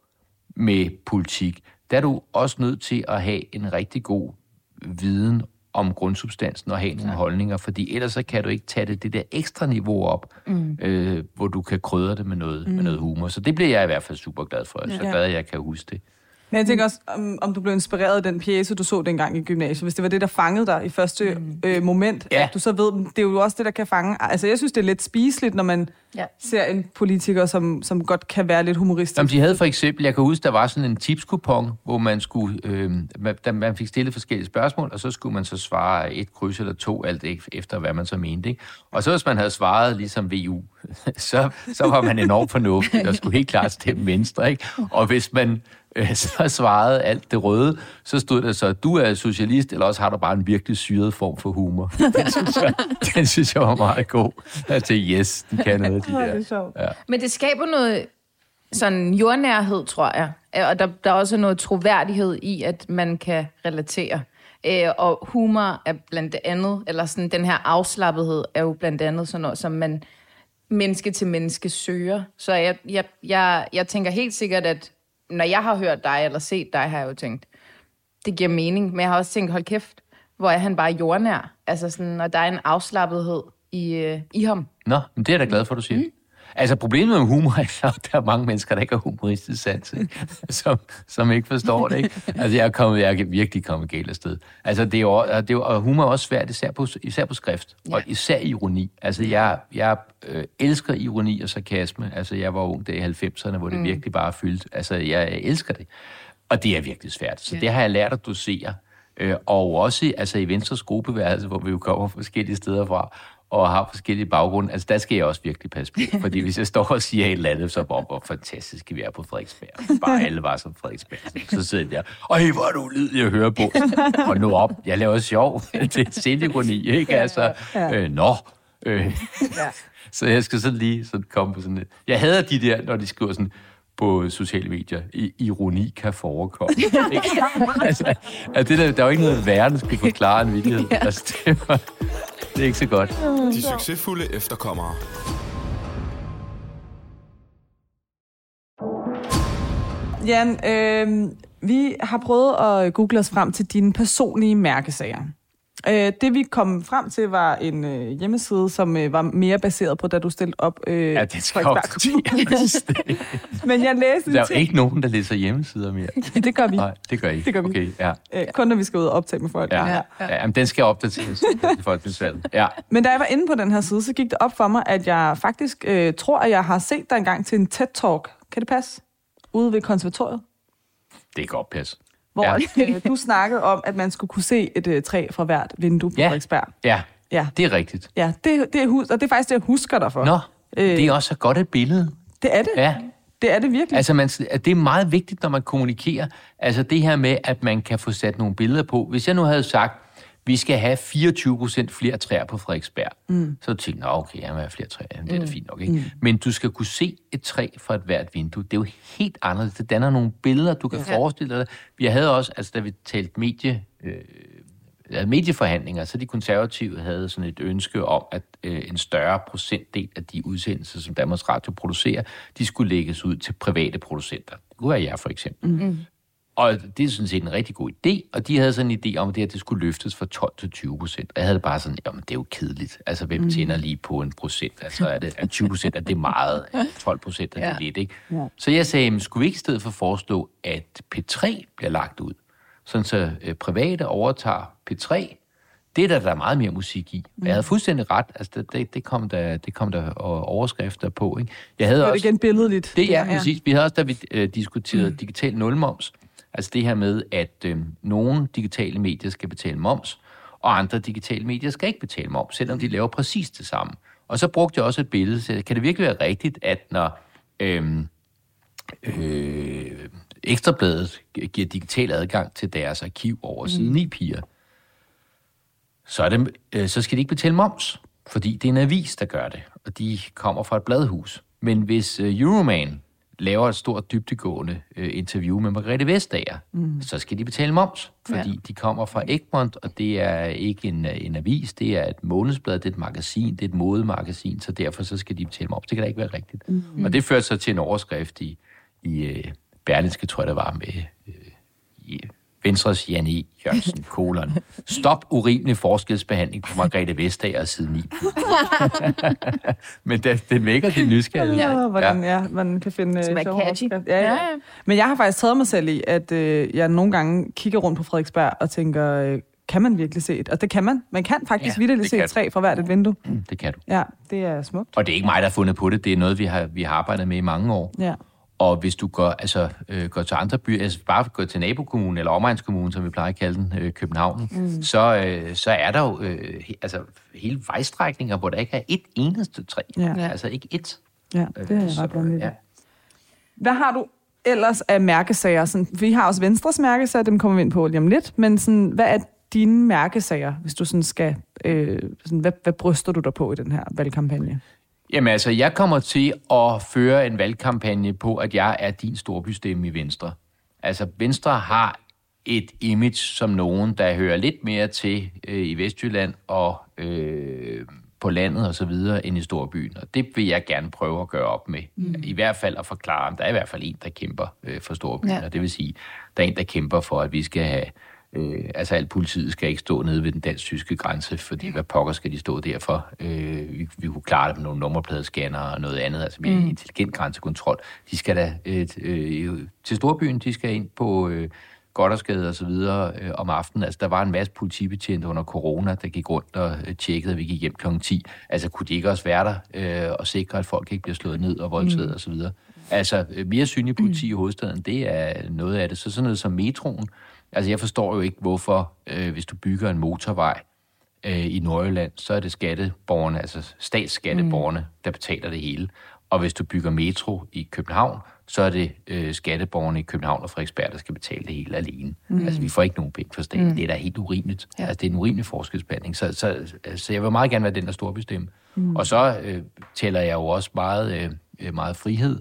Speaker 4: med politik, der er du også nødt til at have en rigtig god viden om grundsubstansen og have nogle holdninger, fordi ellers så kan du ikke tage det, det der ekstra niveau op, mm. øh, hvor du kan krydre det med noget, mm. med noget humor. Så det bliver jeg i hvert fald super glad for. Så
Speaker 2: Ja.
Speaker 4: glad, at jeg kan huske det.
Speaker 2: Men jeg tænker også, om, om du blev inspireret af den pjæse, du så dengang i gymnasiet. Hvis det var det, der fangede dig i første mm. øh, moment,
Speaker 4: Ja.
Speaker 2: at du så ved, det er jo også det, der kan fange. Altså, jeg synes, det er lidt spiseligt, når man
Speaker 3: Ja.
Speaker 2: ser en politiker, som, som godt kan være lidt humoristisk.
Speaker 4: Jamen, de havde for eksempel, jeg kan huske, der var sådan en tipskupon, hvor man skulle, øh, man, man fik stillet forskellige spørgsmål, og så skulle man så svare et kryds eller to, alt ek- efter hvad man så mente. Ikke? Og så hvis man havde svaret ligesom VU, så, så var man enormt fornuftig og skulle helt klart stemme venstre. Ikke? Og hvis man så svarede alt det røde, så stod der så, du er socialist, eller også har du bare en virkelig syret form for humor. Den synes jeg, den synes jeg var meget god. Jeg tænkte, yes, de kan noget, de
Speaker 2: er
Speaker 4: der. Ja.
Speaker 3: Men det skaber noget sådan jordnærhed, tror jeg. Øh, Og der, der er også noget troværdighed i, at man kan relatere. Øh, og humor er blandt andet, eller sådan den her afslappethed, er jo blandt andet sådan noget, som man menneske til menneske søger. Så jeg, jeg, jeg, jeg tænker helt sikkert, at når jeg har hørt dig, eller set dig, har jeg jo tænkt, det giver mening. Men jeg har også tænkt, hold kæft, hvor er han bare jordnær. Altså sådan, og der er en afslappethed i, øh, i ham.
Speaker 4: Nå, men det er jeg da glad for, du siger. Mm. Altså, problemet med humor er, at der er mange mennesker, der ikke har humoristisk sans, ikke? som, som ikke forstår det. Ikke? Altså, jeg er, kommet, jeg er virkelig kommet galt af sted. Altså, det er jo, det er jo, og humor er også svært, især på, især på skrift, ja. og især ironi. Altså, jeg, jeg øh, elsker ironi og sarkasme. Altså, jeg var ung der i 90'erne, hvor det mm. virkelig bare er fyldt. Altså, jeg, jeg elsker det. Og det er virkelig svært. Så ja. det har jeg lært at dosere. Øh, og også altså, i Venstres gruppeværelse, hvor vi jo kommer forskellige steder fra, og har forskellige baggrunde, altså der skal jeg også virkelig passe på. Fordi hvis jeg står og siger et eller andet, så hvor, hvor fantastisk vi er på Frederiksberg. Bare alle var som Frederiksberg. Så sidder jeg der, og hey, hvor er du ulydig at høre på. Og nu op, jeg laver sjov. Det er selvironi, ikke? Altså, øh, nå. Øh. Så jeg skal sådan lige sådan komme på sådan et... Jeg hader de der, når de skriver sådan, på sociale medier. I, ironi kan forekomme. Altså, altså, det der, der er jo ikke noget værre, der skal forklare en vittighed. Altså, det, var, det er ikke så godt.
Speaker 1: De succesfulde efterkommere.
Speaker 2: Jan, øh, vi har prøvet at google os frem til dine personlige mærkesager. Øh, det vi kom frem til var en øh, hjemmeside, som øh, var mere baseret på, da du stillede op øh,
Speaker 4: Ja, det skal
Speaker 2: Kommune. Men jeg læste
Speaker 4: Der er jo
Speaker 2: ting.
Speaker 4: ikke nogen, der læser hjemmesider mere.
Speaker 2: Det gør vi.
Speaker 4: Nej, det gør I ikke.
Speaker 2: Det gør vi.
Speaker 4: Okay, ja.
Speaker 2: Øh, kun når vi skal ud og optage med folk.
Speaker 4: Ja, ja. ja. Jamen, den skal opdateres til folketingsvalget. Ja.
Speaker 2: Men da jeg var inde på den her side, så gik det op for mig, at jeg faktisk øh, tror, at jeg har set dig engang til en TED-talk. Kan det passe? Ude ved konservatoriet.
Speaker 4: Det kan godt passe.
Speaker 2: Hvor
Speaker 4: Ja.
Speaker 2: øh, du snakkede om, at man skulle kunne se et øh, træ fra hvert vindue på
Speaker 4: Ja.
Speaker 2: Frederiksberg.
Speaker 4: Ja,
Speaker 2: Ja,
Speaker 4: det er rigtigt.
Speaker 2: ja det, det er hus- og det er faktisk det, jeg husker dig for.
Speaker 4: Nå,
Speaker 2: Øh.
Speaker 4: det er også så godt et billede.
Speaker 2: Det er det.
Speaker 4: Ja,
Speaker 2: Det er det virkelig.
Speaker 4: altså man, det er meget vigtigt, når man kommunikerer. Altså det her med, at man kan få sat nogle billeder på. Hvis jeg nu havde sagt, vi skal have 24 procent flere træer på Frederiksberg, mm. så tænkte jeg, okay, jeg have flere træer. Jamen, det er da fint nok, ikke? Mm. Men du skal kunne se et træ fra et hvert vindue. Det er jo helt anderledes. Det danner nogle billeder, du kan ja. forestille dig. Vi havde også, altså da vi talte medie, øh, medieforhandlinger, så de konservative havde sådan et ønske om, at øh, en større procentdel af de udsendelser, som Danmarks Radio producerer, de skulle lægges ud til private producenter. Det kunne være jer for eksempel. Mm. Og det er sådan set en rigtig god idé, og de havde sådan en idé om, at det, her, det skulle løftes fra 12 til 20 procent. Og jeg havde bare sådan, jamen det er jo kedeligt. Altså, hvem tjener lige på en procent? Altså, er det er 20 procent, er det meget? 12 procent er det
Speaker 3: Ja.
Speaker 4: lidt, ikke? Så jeg sagde, jamen, skulle vi ikke i stedet for foreslå, at P3 bliver lagt ud? Sådan så øh, private overtager P3. Det er der, der er meget mere musik i. Jeg havde fuldstændig ret. Altså, det, det, det, kom der, det kom der overskrifter på, ikke? Jeg havde
Speaker 2: det er
Speaker 4: også...
Speaker 2: igen billedligt.
Speaker 4: Det er ja. præcis. Vi havde også, da vi øh, diskuterede mm. digital nulmoms, altså det her med, at øh, nogle digitale medier skal betale moms, og andre digitale medier skal ikke betale moms, selvom de laver præcis det samme. Og så brugte jeg også et billede, så kan det virkelig være rigtigt, at når øh, øh, Ekstrabladet giver digital adgang til deres arkiv over side 9 piger, så, er det, øh, så skal de ikke betale moms, fordi det er en avis, der gør det, og de kommer fra et bladhus. Men hvis øh, Euroman laver et stort dybtegående øh, interview med Margrethe Vestager, mm. så skal de betale moms, fordi ja. de kommer fra Egmont, og det er ikke en, øh, en avis, det er et månedsblad, det er et magasin, det er et modemagasin, så derfor så skal de betale moms. Det kan da ikke være rigtigt. Mm. Og det førte så til en overskrift i, i øh, Berlingske, tror jeg, der var med øh, i, Venstres Jan E. Jørgensen, kolon. Stop urimelig forskelsbehandling på Margrethe Vestager side 9. Men det, det vækker din nysgerrighed.
Speaker 2: Ja, hvordan, ja. ja, man kan finde
Speaker 3: Som
Speaker 2: øh,
Speaker 3: er
Speaker 2: sjove
Speaker 3: catchy.
Speaker 2: Ja, ja. Men jeg har faktisk taget mig selv i, at øh, jeg nogle gange kigger rundt på Frederiksberg og tænker, øh, kan man virkelig se et? Og det kan man. Man kan faktisk
Speaker 4: Ja, det
Speaker 2: se et træ fra hvert et vindue.
Speaker 4: Mm, Det kan du.
Speaker 2: Ja, det er smukt.
Speaker 4: Og det er ikke mig, der har fundet på det. Det er noget, vi har, vi har arbejdet med i mange år.
Speaker 2: Ja.
Speaker 4: Og hvis du går, altså, øh, går til andre byer, altså bare går til nabokommunen, eller omegnskommunen, som vi plejer at kalde den, øh, København, mm. så, øh, så er der jo øh, he, altså, hele vejstrækninger, hvor der ikke er et eneste træ.
Speaker 2: Ja.
Speaker 4: Altså ikke et.
Speaker 2: Ja, det er
Speaker 4: Så,
Speaker 2: ret vanvittigt.
Speaker 4: ja.
Speaker 2: Hvad har du ellers af mærkesager? Sådan, vi har også Venstres mærkesager, dem kommer vi ind på lige om lidt. Men sådan, hvad er dine mærkesager, hvis du sådan skal... Øh, sådan, hvad, hvad bryster du dig på i den her valgkampagne?
Speaker 4: Jamen altså, jeg kommer til at føre en valgkampagne på, at jeg er din storbystemme i Venstre. Altså, Venstre har et image som nogen, der hører lidt mere til øh, i Vestjylland og øh, på landet og så videre end i storbyen. Og det vil jeg gerne prøve at gøre op med. Mm. I hvert fald at forklare, om der er i hvert fald en, der kæmper øh, for storbyen.
Speaker 3: Ja.
Speaker 4: Og det vil sige, der er en, der kæmper for, at vi skal have Øh, altså alt politiet skal ikke stå nede ved den dansk-tyske grænse, fordi hvad pokker skal de stå derfor? Øh, vi, vi kunne klare det med nogle nummerpladescanner og noget andet, altså mere mm. intelligent grænsekontrol. De skal da øh, øh, til Storbyen, de skal ind på øh, Goddersgade og så videre øh, om aftenen. Altså der var en masse politibetjente under corona, der gik rundt og øh, tjekkede, at vi gik hjem kl. 10. Altså kunne de ikke også være der øh, og sikre, at folk ikke bliver slået ned og voldtaget mm. og så videre? Altså øh, mere synlig politi mm. i hovedstaden, det er noget af det. Så sådan noget som metroen, Altså, jeg forstår jo ikke, hvorfor, øh, hvis du bygger en motorvej øh, i Nordjylland, så er det skatteborgerne, altså statsskatteborgerne, mm. der betaler det hele. Og hvis du bygger metro i København, så er det øh, skatteborgerne i København og Frederiksberg, der skal betale det hele alene. Mm. Altså, vi får ikke nogen penge for staten. Mm. Det er da helt urimeligt. Ja. Altså, det er en urimelig forskelsbehandling. Så, så, så jeg vil meget gerne være den, der storbestemme. Mm. Og så øh, tæller jeg jo også meget, øh, meget frihed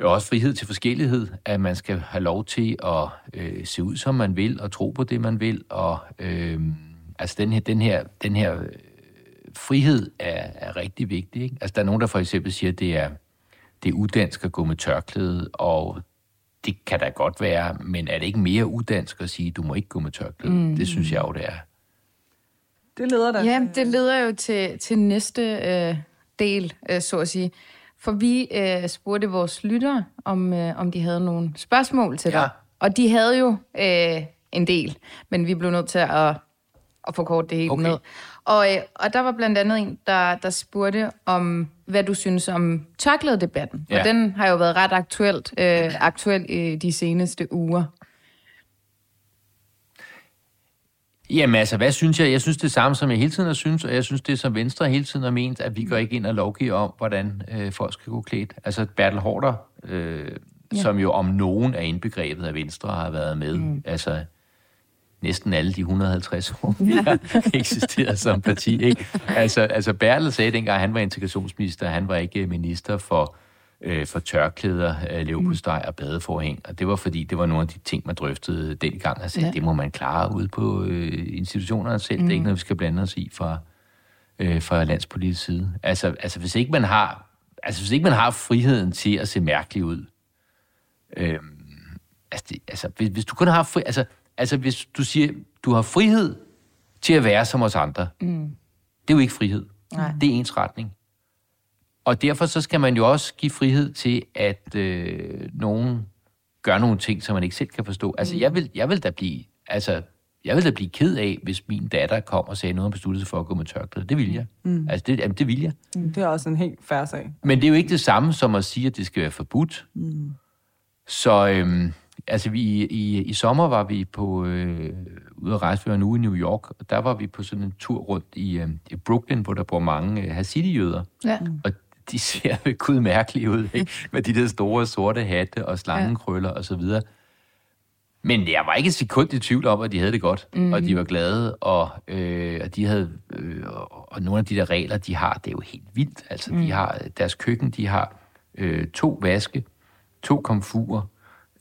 Speaker 4: jo også frihed til forskellighed, at man skal have lov til at øh, se ud, som man vil, og tro på det, man vil. Og øh, altså den her, den her, den her øh, frihed er, er rigtig vigtig. Ikke? Altså der er nogen, der for eksempel siger, at det er, det er udansk at gå med tørklæde, og det kan da godt være, men er det ikke mere udansk at sige, at du må ikke gå med tørklæde? Mm. Det synes jeg jo, det er.
Speaker 2: Det leder da.
Speaker 3: Ja, det leder jo til, til næste øh, del, øh, så at sige. For vi øh, spurgte vores lyttere, om, øh, om de havde nogle spørgsmål til dig.
Speaker 4: Ja.
Speaker 3: Og de havde jo øh, en del, men vi blev nødt til at, at forkorte det helt
Speaker 4: Okay.
Speaker 3: ned. Og, øh, og der var blandt andet en, der, der spurgte om, hvad du synes om tørklædedebatten.
Speaker 4: Ja.
Speaker 3: Og den har jo været ret aktuelt, øh, aktuel i de seneste uger.
Speaker 4: Jamen altså, hvad synes jeg? Jeg synes det samme, som jeg hele tiden har synes, og jeg synes det, som Venstre hele tiden har ment, at vi går ikke ind og lovgiver om, hvordan øh, folk skal gå klædt. Altså Bertel Hårder, øh, ja. som jo om nogen er indbegrebet af Venstre, har været med. Mm. Altså næsten alle de 150 år, vi har eksisteret som parti. Ikke? Altså, altså Bertel sagde dengang, han var integrationsminister, han var ikke minister for, øh, for tørklæder, øh, leverpostej og badeforhæng. Og det var fordi, det var nogle af de ting, man drøftede dengang. Og sagde, ja. det må man klare ude på øh, institutionerne selv. Mm. Det er ikke noget, vi skal blande os i fra, øh, fra landspolitisk side. Altså, altså, hvis ikke man har, altså, hvis ikke man har friheden til at se mærkelig ud, øh, altså, det, altså, hvis, hvis du kun har fri, altså, altså, hvis du siger, du har frihed til at være som os andre, mm. det er jo ikke frihed.
Speaker 3: Nej.
Speaker 4: Det er ens retning. Og derfor så skal man jo også give frihed til, at øh, nogen gør nogle ting, som man ikke selv kan forstå. Altså, jeg, vil, jeg vil da blive, altså, jeg vil da blive ked af, hvis min datter kom og sagde noget om besluttet sig for at gå med tørklæde. Det vil jeg. Mm. Altså, det, jamen, det vil jeg.
Speaker 2: Det er også en helt færre sag.
Speaker 4: Men det er jo ikke det samme som at sige, at det skal være forbudt. Mm. Så øhm, altså vi, i, i sommer var vi på øh, ude at rejse, vi var en uge i New York, og der var vi på sådan en tur rundt i, øh, i Brooklyn, hvor der bor mange øh, Hasiди-jøder.
Speaker 3: Ja.
Speaker 4: Og de ser ved gud mærkelige ud, ikke? Med de der store sorte hatte og slangekrøller og så videre. Men jeg var ikke et sekund i tvivl om, at de havde det godt, mm. og de var glade, og, øh, og de havde, øh, og og nogle af de der regler, de har, det er jo helt vildt. Altså, mm. de har deres køkken, de har øh, to vaske, to komfurer,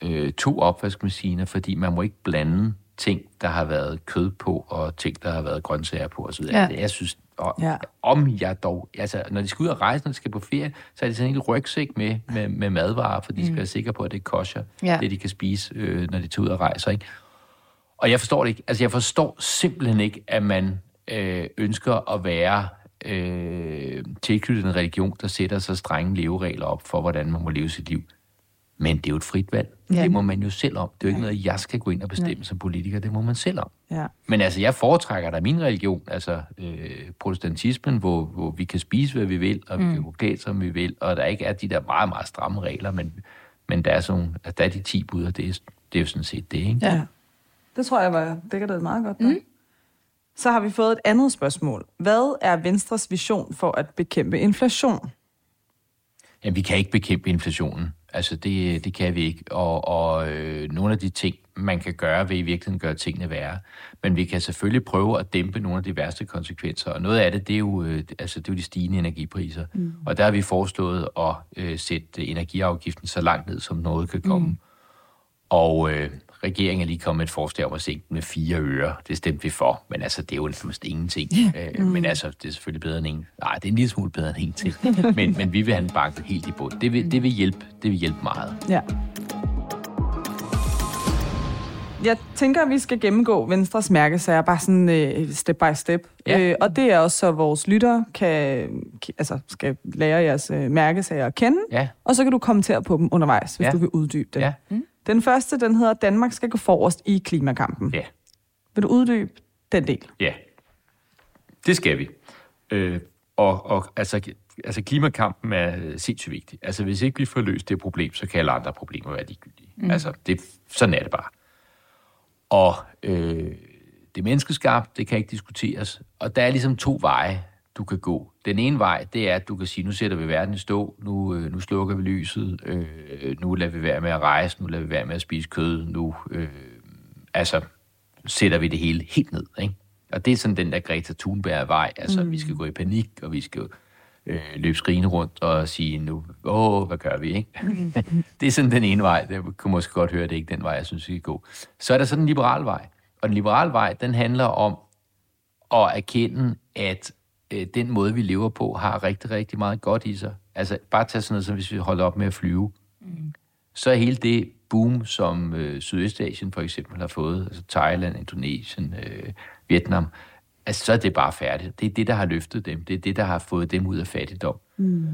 Speaker 4: øh, to opvaskemaskiner, fordi man må ikke blande ting, der har været kød på, og ting, der har været grøntsager på, osv.
Speaker 3: Ja.
Speaker 4: Jeg synes, og,
Speaker 2: Ja.
Speaker 4: om jeg dog, altså, når de skal ud og rejse, når de skal på ferie, så er det sådan en rygsæk med, med, med madvarer, for de skal være sikre på, at det er kosher,
Speaker 3: Ja.
Speaker 4: det de kan spise, øh, når de tager ud og rejser, ikke? Og jeg forstår det ikke. Altså, jeg forstår simpelthen ikke, at man øh, ønsker at være øh, tilknyttet en religion, der sætter så strenge leveregler op for, hvordan man må leve sit liv. Men det er jo et frit valg.
Speaker 3: Ja.
Speaker 4: Ja. Det må man jo selv om. Det er jo ikke noget, jeg skal gå ind og bestemme som politiker. Det må man selv om.
Speaker 2: Ja.
Speaker 4: Men altså, jeg foretrækker da min religion, altså øh, protestantismen, hvor, hvor vi kan spise, hvad vi vil, og vi kan gå klædt, som vi vil, og der ikke er de der meget, meget stramme regler, men, men der er, sådan, altså, der er de 10 bud, og det er, det er jo sådan set det, ikke?
Speaker 2: Ja. Det tror jeg var dækker det meget godt. Mm. Så har vi fået et andet spørgsmål. Hvad er Venstres vision for at bekæmpe inflation?
Speaker 4: Jamen, vi kan ikke bekæmpe inflationen. Altså, det, det kan vi ikke. Og, og øh, nogle af de ting, man kan gøre, vil i virkeligheden gøre tingene værre. Men vi kan selvfølgelig prøve at dæmpe nogle af de værste konsekvenser. Og noget af det, det er jo, øh, altså, det er jo de stigende energipriser. Mm. Og der har vi foreslået at øh, sætte energiafgiften så langt ned, som noget kan komme. Mm. Og øh, regeringen er lige kommet med et forslag om at sænke den med fire øre. Det stemte vi for, men altså, det er jo nærmest ingenting. Øh, men altså, det er selvfølgelig bedre end ingen. Nej, det er en lille smule bedre end ingenting. men, men vi vil have den banket helt i bund. Det vil, det vil hjælpe, det vil hjælpe meget.
Speaker 2: Ja. Jeg tænker, at vi skal gennemgå Venstres mærkesager, bare sådan øh, step by step.
Speaker 4: Ja.
Speaker 2: Øh, og det er også, så vores lytter kan, altså, skal lære jeres øh, mærkesager at kende.
Speaker 4: Ja,
Speaker 2: Og så kan du kommentere på dem undervejs, hvis
Speaker 4: Ja.
Speaker 2: du vil uddybe dem.
Speaker 4: ja,
Speaker 2: Den første, den hedder, Danmark skal gå forrest i klimakampen.
Speaker 4: ja,
Speaker 2: Vil du uddybe den del?
Speaker 4: ja. Det skal vi. Øh, og, og altså, altså, klimakampen er øh, sindssygt vigtig. Altså, hvis ikke vi får løst det problem, så kan alle andre problemer være ligegyldige. Mm. Altså, det, sådan er det bare. Og øh, det menneskeskabt, det kan ikke diskuteres. Og der er ligesom to veje, du kan gå. Den ene vej, det er, at du kan sige, nu sætter vi verden i stå, nu, øh, nu slukker vi lyset, øh, nu lader vi være med at rejse, nu lader vi være med at spise kød, nu øh, altså, sætter vi det hele helt ned. Ikke? Og det er sådan den der Greta Thunberg-vej. Altså, mm. vi skal gå i panik, og vi skal øh, løbe skrigende rundt og sige nu, åh, hvad gør vi, ikke? det er sådan den ene vej. Det kunne måske godt høre, det er ikke den vej, jeg synes, vi skal gå. Så er der sådan en liberal vej. Og den liberale vej, den handler om at erkende, at øh, den måde, vi lever på, har rigtig, rigtig meget godt i sig. Altså, bare tage sådan noget, som hvis vi holder op med at flyve. Mm. Så er hele det boom, som øh, Sydøstasien for eksempel har fået, altså Thailand, Indonesien, øh, Vietnam, altså, så er det bare færdigt. Det er det, der har løftet dem. Det er det, der har fået dem ud af fattigdom. Mm.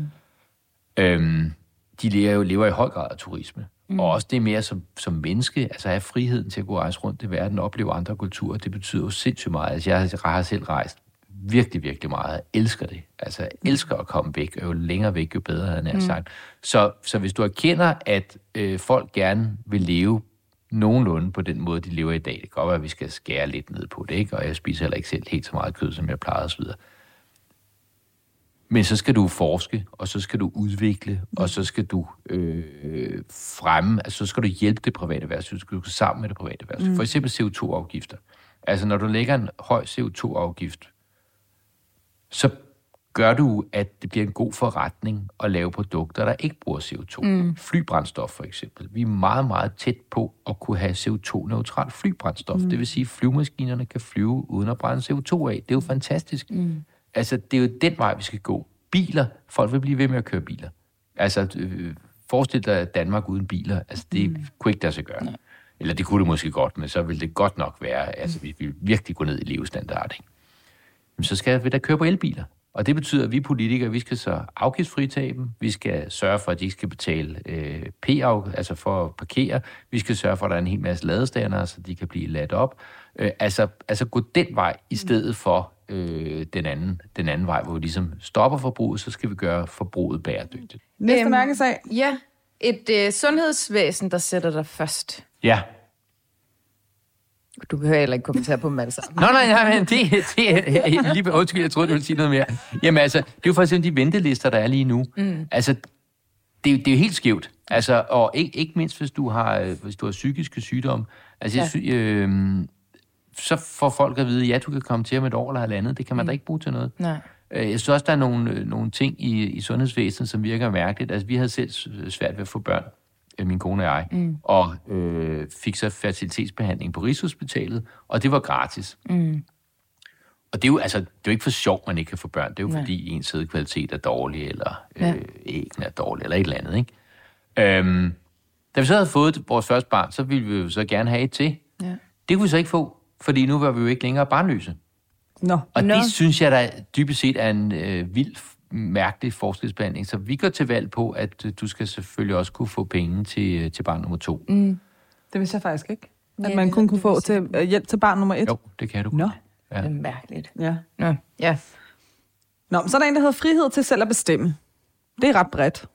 Speaker 4: Øhm, de lever jo lever i høj grad af turisme. Mm. Og også det mere som, som menneske, altså have friheden til at gå rejse rundt i verden og opleve andre kulturer, det betyder jo sindssygt meget. Altså, jeg har selv rejst virkelig, virkelig meget. Jeg elsker det. Altså, jeg elsker at komme væk, og jo længere væk, jo bedre, havde jeg mm. sagt. Så, så hvis du erkender, at øh, folk gerne vil leve nogenlunde på den måde, de lever i dag, det kan godt være, at vi skal skære lidt ned på det, ikke? og jeg spiser heller ikke selv helt så meget kød, som jeg plejede osv., men så skal du forske, og så skal du udvikle, og så skal du øh, fremme, altså så skal du hjælpe det private erhvervsliv, så skal du gå sammen med det private erhvervsliv. Mm. For eksempel CO2-afgifter. Altså når du lægger en høj CO2-afgift, så gør du, at det bliver en god forretning at lave produkter, der ikke bruger CO2. Mm. Flybrændstof for eksempel. Vi er meget, meget tæt på at kunne have CO2-neutralt flybrændstof. Mm. Det vil sige, at flyvemaskinerne kan flyve uden at brænde CO2 af. Det er jo fantastisk. Mm. Altså, det er jo den vej, vi skal gå. Biler, folk vil blive ved med at køre biler. Altså, øh, forestil dig Danmark uden biler. Altså, det mm. kunne ikke lade sig gøre. Nej. Eller det kunne det måske godt, men så ville det godt nok være, altså, vi vil virkelig gå ned i levestandard, ikke? Så skal vi da køre på elbiler. Og det betyder, at vi politikere, vi skal så afgiftsfritage dem, vi skal sørge for, at de ikke skal betale øh, p altså for at parkere, vi skal sørge for, at der er en hel masse ladestander, så de kan blive ladt op. Øh, altså, altså gå den vej i stedet for øh, den, anden, den anden vej, hvor vi ligesom stopper forbruget, så skal vi gøre forbruget bæredygtigt.
Speaker 2: Næste øhm, mærkesag.
Speaker 3: Ja, et øh, sundhedsvæsen, der sætter dig først.
Speaker 4: Ja.
Speaker 3: Du behøver heller ikke kommentere på dem alle sammen.
Speaker 4: Nå, nej, nej, men det, det er lige undskyld, jeg troede, du ville sige noget mere. Jamen altså, det er jo for eksempel de ventelister, der er lige nu. Mm. Altså, det, er, det er jo helt skævt. Altså, og ikke, ikke mindst, hvis du har, hvis du har psykiske sygdomme. Altså, ja. jeg, øh, så får folk at vide, ja, du kan komme til om et år eller halvandet. Det kan man mm. da ikke bruge til noget.
Speaker 3: Nej.
Speaker 4: Øh, jeg synes også, der er nogle, øh, nogle ting i, i sundhedsvæsenet, som virker mærkeligt. Altså, vi havde selv svært ved at få børn, øh, min kone og jeg, mm. og øh, fik så fertilitetsbehandling på Rigshospitalet, og det var gratis. Mm. Og det er, jo, altså, det er jo ikke for sjov, man ikke kan få børn. Det er jo Nej. fordi ens sædkvalitet er dårlig, eller ja. øh, æggene er dårlige, eller et eller andet. Ikke? Øhm, da vi så havde fået vores første barn, så ville vi jo så gerne have et til. Ja. Det kunne vi så ikke få fordi nu var vi jo ikke længere barnløse.
Speaker 2: Nå.
Speaker 4: Og
Speaker 2: Nå.
Speaker 4: det synes jeg da dybest set er en øh, vild, mærkelig forskelsbehandling. Så vi går til valg på, at øh, du skal selvfølgelig også kunne få penge til, øh, til barn nummer to.
Speaker 2: Mm. Det vidste jeg faktisk ikke. At ja, man kun kunne få til, øh, hjælp til barn nummer et.
Speaker 4: Jo, det kan du.
Speaker 3: Nå. Ja. Det er mærkeligt.
Speaker 2: Ja.
Speaker 3: Nå, ja.
Speaker 2: Nå, så er der en, der hedder frihed til selv at bestemme. Det er ret bredt.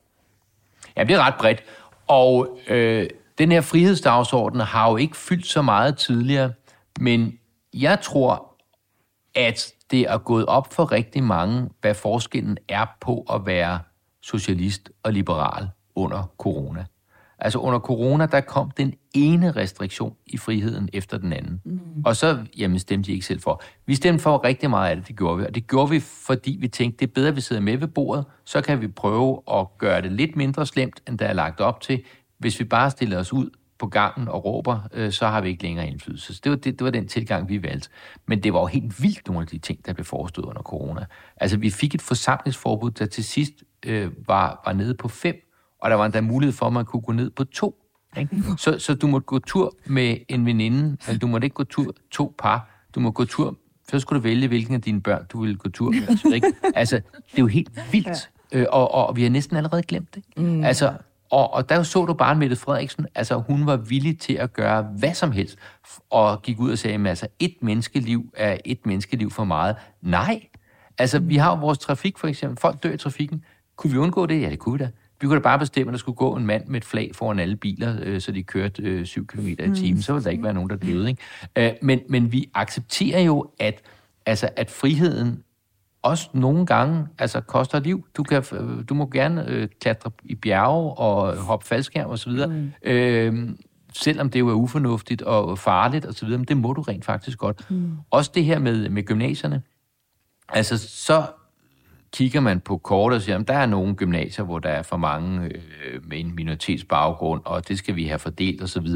Speaker 4: Ja, det er ret bredt. Og øh, den her frihedsdagsorden har jo ikke fyldt så meget tidligere. Men jeg tror, at det er gået op for rigtig mange, hvad forskellen er på at være socialist og liberal under corona. Altså under corona, der kom den ene restriktion i friheden efter den anden. Mm. Og så, jamen, stemte de ikke selv for. Vi stemte for rigtig meget af det, det gjorde vi. Og det gjorde vi, fordi vi tænkte, det er bedre, at vi sidder med ved bordet, så kan vi prøve at gøre det lidt mindre slemt, end der er lagt op til, hvis vi bare stiller os ud på gangen og råber, øh, så har vi ikke længere indflydelse. Så det var, det, det var den tilgang, vi valgte. Men det var jo helt vildt nogle af de ting, der blev forestået under corona. Altså, vi fik et forsamlingsforbud, der til sidst øh, var, var nede på fem, og der var endda mulighed for, at man kunne gå ned på to. Ikke? Så, så du måtte gå tur med en veninde, men du måtte ikke gå tur to par. Du må gå tur, så skulle du vælge, hvilken af dine børn, du ville gå tur med. Altså, ikke? altså det er jo helt vildt. Øh, og, og vi har næsten allerede glemt det. Mm. Altså, og, og der så du bare Mette Frederiksen, altså hun var villig til at gøre hvad som helst, og gik ud og sagde, at altså, et menneskeliv er et menneskeliv for meget. Nej, altså vi har jo vores trafik for eksempel, folk dør i trafikken. Kunne vi undgå det? Ja, det kunne vi da. Vi kunne da bare bestemme, at der skulle gå en mand med et flag foran alle biler, øh, så de kørte øh, 7 km i timen. Mm. Så ville der ikke være nogen, der døde. Ikke? Øh, men, men vi accepterer jo, at, altså, at friheden også nogle gange altså, koster liv. Du, kan, du må gerne øh, klatre i bjerge og hoppe faldskærm osv., mm. øh, selvom det jo er ufornuftigt og farligt osv., men det må du rent faktisk godt. Mm. Også det her med, med gymnasierne. Altså, så kigger man på kort og siger, at der er nogle gymnasier, hvor der er for mange øh, med en minoritetsbaggrund, og det skal vi have fordelt osv.,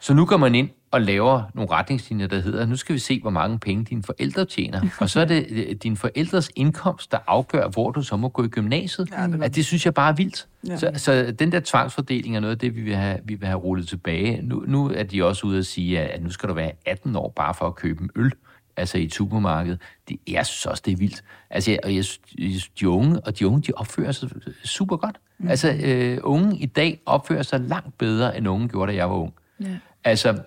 Speaker 4: så nu går man ind og laver nogle retningslinjer, der hedder, nu skal vi se, hvor mange penge dine forældre tjener. Og så er det øh, din forældres indkomst, der afgør, hvor du så må gå i gymnasiet. Ja, det, at det synes jeg bare er vildt. Ja. Så, så den der tvangsfordeling er noget af det, vi vil have, vi vil have rullet tilbage. Nu, nu er de også ude at sige, at nu skal du være 18 år bare for at købe en øl. altså i et supermarked. Det, jeg synes også, det er vildt. Altså, jeg, og jeg, de unge, og de unge, de opfører sig super godt. Mm. Altså, øh, unge i dag opfører sig langt bedre, end unge gjorde, da jeg var ung.
Speaker 3: Ja.
Speaker 4: Altså,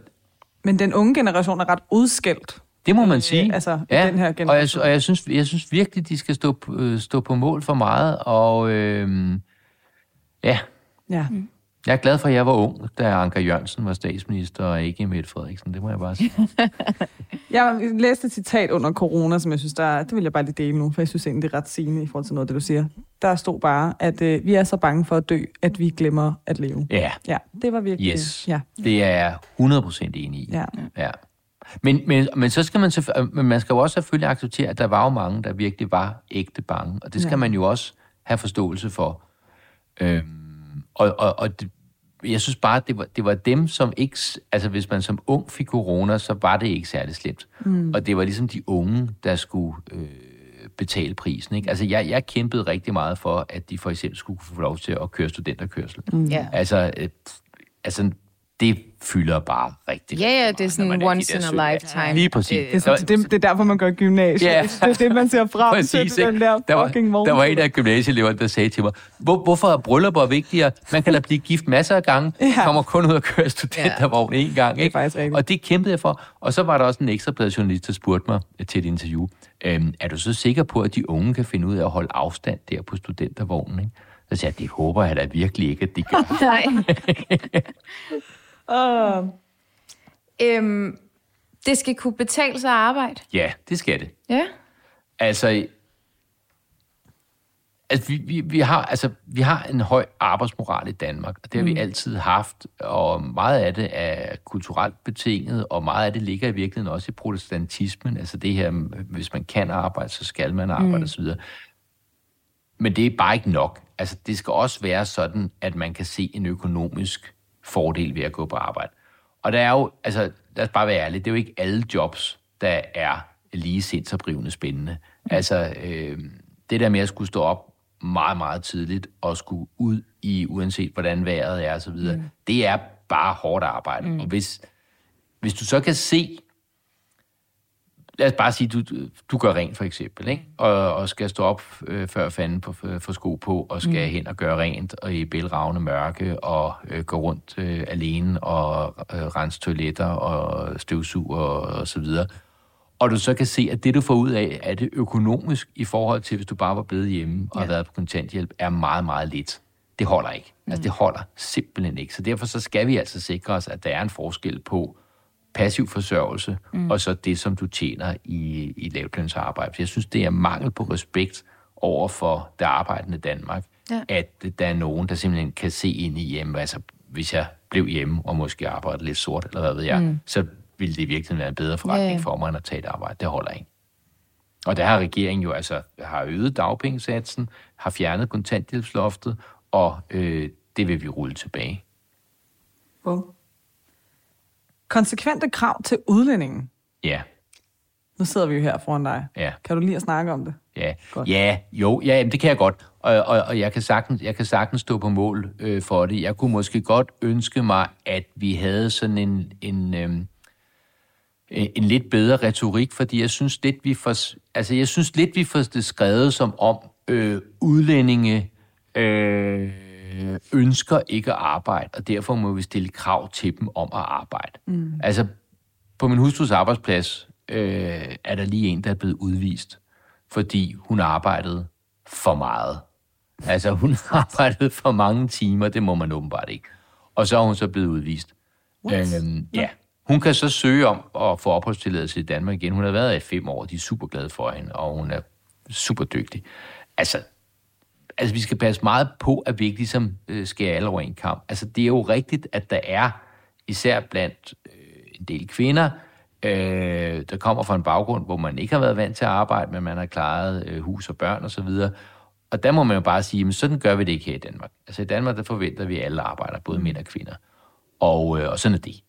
Speaker 2: Men den unge generation er ret udskældt.
Speaker 4: det må man sige.
Speaker 2: altså, i den her
Speaker 4: og jeg,
Speaker 2: generation.
Speaker 4: og jeg, synes, jeg synes virkelig, de skal stå, på- øh, stå på mål for meget, og øh, ja,
Speaker 2: Ja.
Speaker 4: Jeg er glad for, at jeg var ung, da Anker Jørgensen var statsminister, og ikke Mette Frederiksen, det må jeg bare sige.
Speaker 2: Jeg læste et citat under corona, som jeg synes, der, er- det vil jeg bare lige dele nu, for jeg synes egentlig, det er ret sigende i forhold til noget af det, du siger. Der stod bare, at øh, vi er så bange for at dø, at vi glemmer at leve.
Speaker 4: Ja,
Speaker 2: Ja, det var virkelig...
Speaker 4: Yes.
Speaker 2: Ja,
Speaker 4: det er jeg 100% enig i.
Speaker 2: ja.
Speaker 4: Ja. Men, men, men så skal man, selvfø- men man skal jo også selvfølgelig acceptere, at der var jo mange, der virkelig var ægte bange. Og det skal
Speaker 2: ja.
Speaker 4: man jo også have forståelse for. Øhm, og og, og det, jeg synes bare, det var, det var dem, som ikke... Altså, hvis man som ung fik corona, så var det ikke særlig slemt. Mm. Og det var ligesom de unge, der skulle øh, betale prisen. Ikke? Altså, jeg, jeg kæmpede rigtig meget for, at de for eksempel skulle få lov til at køre studenterkørsel. Mm.
Speaker 3: Ja.
Speaker 4: Altså, øh, altså, det fylder bare rigtig
Speaker 3: Ja, ja, det er sådan
Speaker 4: er
Speaker 3: once in a lifetime.
Speaker 4: Lige præcis.
Speaker 3: Øh,
Speaker 2: Det er, sådan, det, det er derfor, man gør gymnasiet.
Speaker 4: Ja.
Speaker 2: Det er det, man ser frem
Speaker 4: Præcis,
Speaker 2: til,
Speaker 4: ikke?
Speaker 2: den der
Speaker 4: der, var,
Speaker 2: fucking morgen.
Speaker 4: der var en af gymnasieeleverne, der sagde til mig, Hvor, hvorfor er bryllupper vigtigere? Man kan da blive gift masser af gange.
Speaker 2: Ja.
Speaker 4: Ja. kommer kun ud og køre studentervogn én gang. Ikke?
Speaker 2: faktisk rigtigt.
Speaker 4: Og det kæmpede jeg for. Og så var der også en ekstrablad journalist, der spurgte mig til et interview. Øhm, er du så sikker på, at de unge kan finde ud af at holde afstand der på studentervognen? Ikke? Så sagde jeg, det håber jeg da virkelig ikke, at de gør.
Speaker 3: Nej.
Speaker 2: Åh,
Speaker 3: øhm, det skal kunne betale sig at arbejde.
Speaker 4: ja, det skal det.
Speaker 3: Ja.
Speaker 4: Altså, altså vi, vi, vi, har, altså, vi har en høj arbejdsmoral i Danmark, og det har mm. vi altid haft, og meget af det er kulturelt betinget, og meget af det ligger i virkeligheden også i protestantismen, altså det her, hvis man kan arbejde, så skal man arbejde mm. osv. Men det er bare ikke nok. Altså, det skal også være sådan, at man kan se en økonomisk fordel ved at gå på arbejde. Og der er jo, altså, lad os bare være ærlige, det er jo ikke alle jobs, der er lige sindsoprivende spændende. Altså, øh, det der med at skulle stå op meget, meget tidligt og skulle ud i, uanset hvordan vejret er osv., mm. det er bare hårdt arbejde. Mm. Og hvis, hvis du så kan se, lad os bare sige, du, du gør rent for eksempel, ikke? Og, og skal stå op øh, før fanden på, for sko på, og skal mm. hen og gøre rent, og i bælragende mørke, og øh, gå rundt øh, alene, og øh, rense toiletter, og støvsug, og, og så videre. Og du så kan se, at det, du får ud af, er det økonomisk i forhold til, hvis du bare var blevet hjemme og ja. været på kontanthjælp, er meget, meget lidt. Det holder ikke. Mm. Altså, det holder simpelthen ikke. Så derfor så skal vi altså sikre os, at der er en forskel på passiv forsørgelse, mm. og så det, som du tjener i, i lavtlønsarbejde. For jeg synes, det er mangel på respekt over for det arbejdende Danmark,
Speaker 3: Ja.
Speaker 4: at der er nogen, der simpelthen kan se ind i hjemme, altså hvis jeg blev hjemme og måske arbejdede lidt sort, eller hvad ved jeg, mm. så ville det virkelig være en bedre forretning
Speaker 3: ja.
Speaker 4: for mig, end at tage et arbejde. Det holder ikke. Og der har regeringen jo altså har øget dagpengesatsen, har fjernet kontanthjælpsloftet, og øh, det vil vi rulle tilbage.
Speaker 2: Bum. Konsekvente krav til udlændingen.
Speaker 4: Ja,
Speaker 2: Nu sidder vi jo her foran dig.
Speaker 4: ja.
Speaker 2: Kan du lige at snakke om det?
Speaker 4: Ja,
Speaker 2: Godt.
Speaker 4: ja jo, ja, det kan jeg godt. Og, og, og jeg, kan sagtens, jeg kan sagtens stå på mål øh, for det. Jeg kunne måske godt ønske mig, at vi havde sådan en, en, en, en lidt bedre retorik, fordi jeg synes lidt, vi får, altså, jeg synes lidt, vi får det skrevet som om øh, udlændinge øh, ønsker ikke at arbejde, og derfor må vi stille krav til dem om at arbejde. Mm. Altså, på min hustrus arbejdsplads øh, er der lige en, der er blevet udvist, fordi hun arbejdede for meget. Altså, hun arbejdede for mange timer, det må man åbenbart ikke. Og så er hun så blevet udvist. Øhm, ja. Hun kan så søge om at få opholdstilladelse i Danmark igen. Hun har været her i fem år, de er super glade for hende, og hun er super dygtig. Altså, altså vi skal passe meget på, at vi ikke ligesom øh, skærer alle over en kamp. Altså, det er jo rigtigt, at der er, især blandt øh, en del kvinder, øh, der kommer fra en baggrund, hvor man ikke har været vant til at arbejde, men man har klaret øh, hus og børn osv., og, og der må man jo bare sige, men sådan gør vi det ikke her i Danmark. Altså i Danmark, der forventer vi, at alle arbejder, både mænd og kvinder. Og, øh, og sådan er det.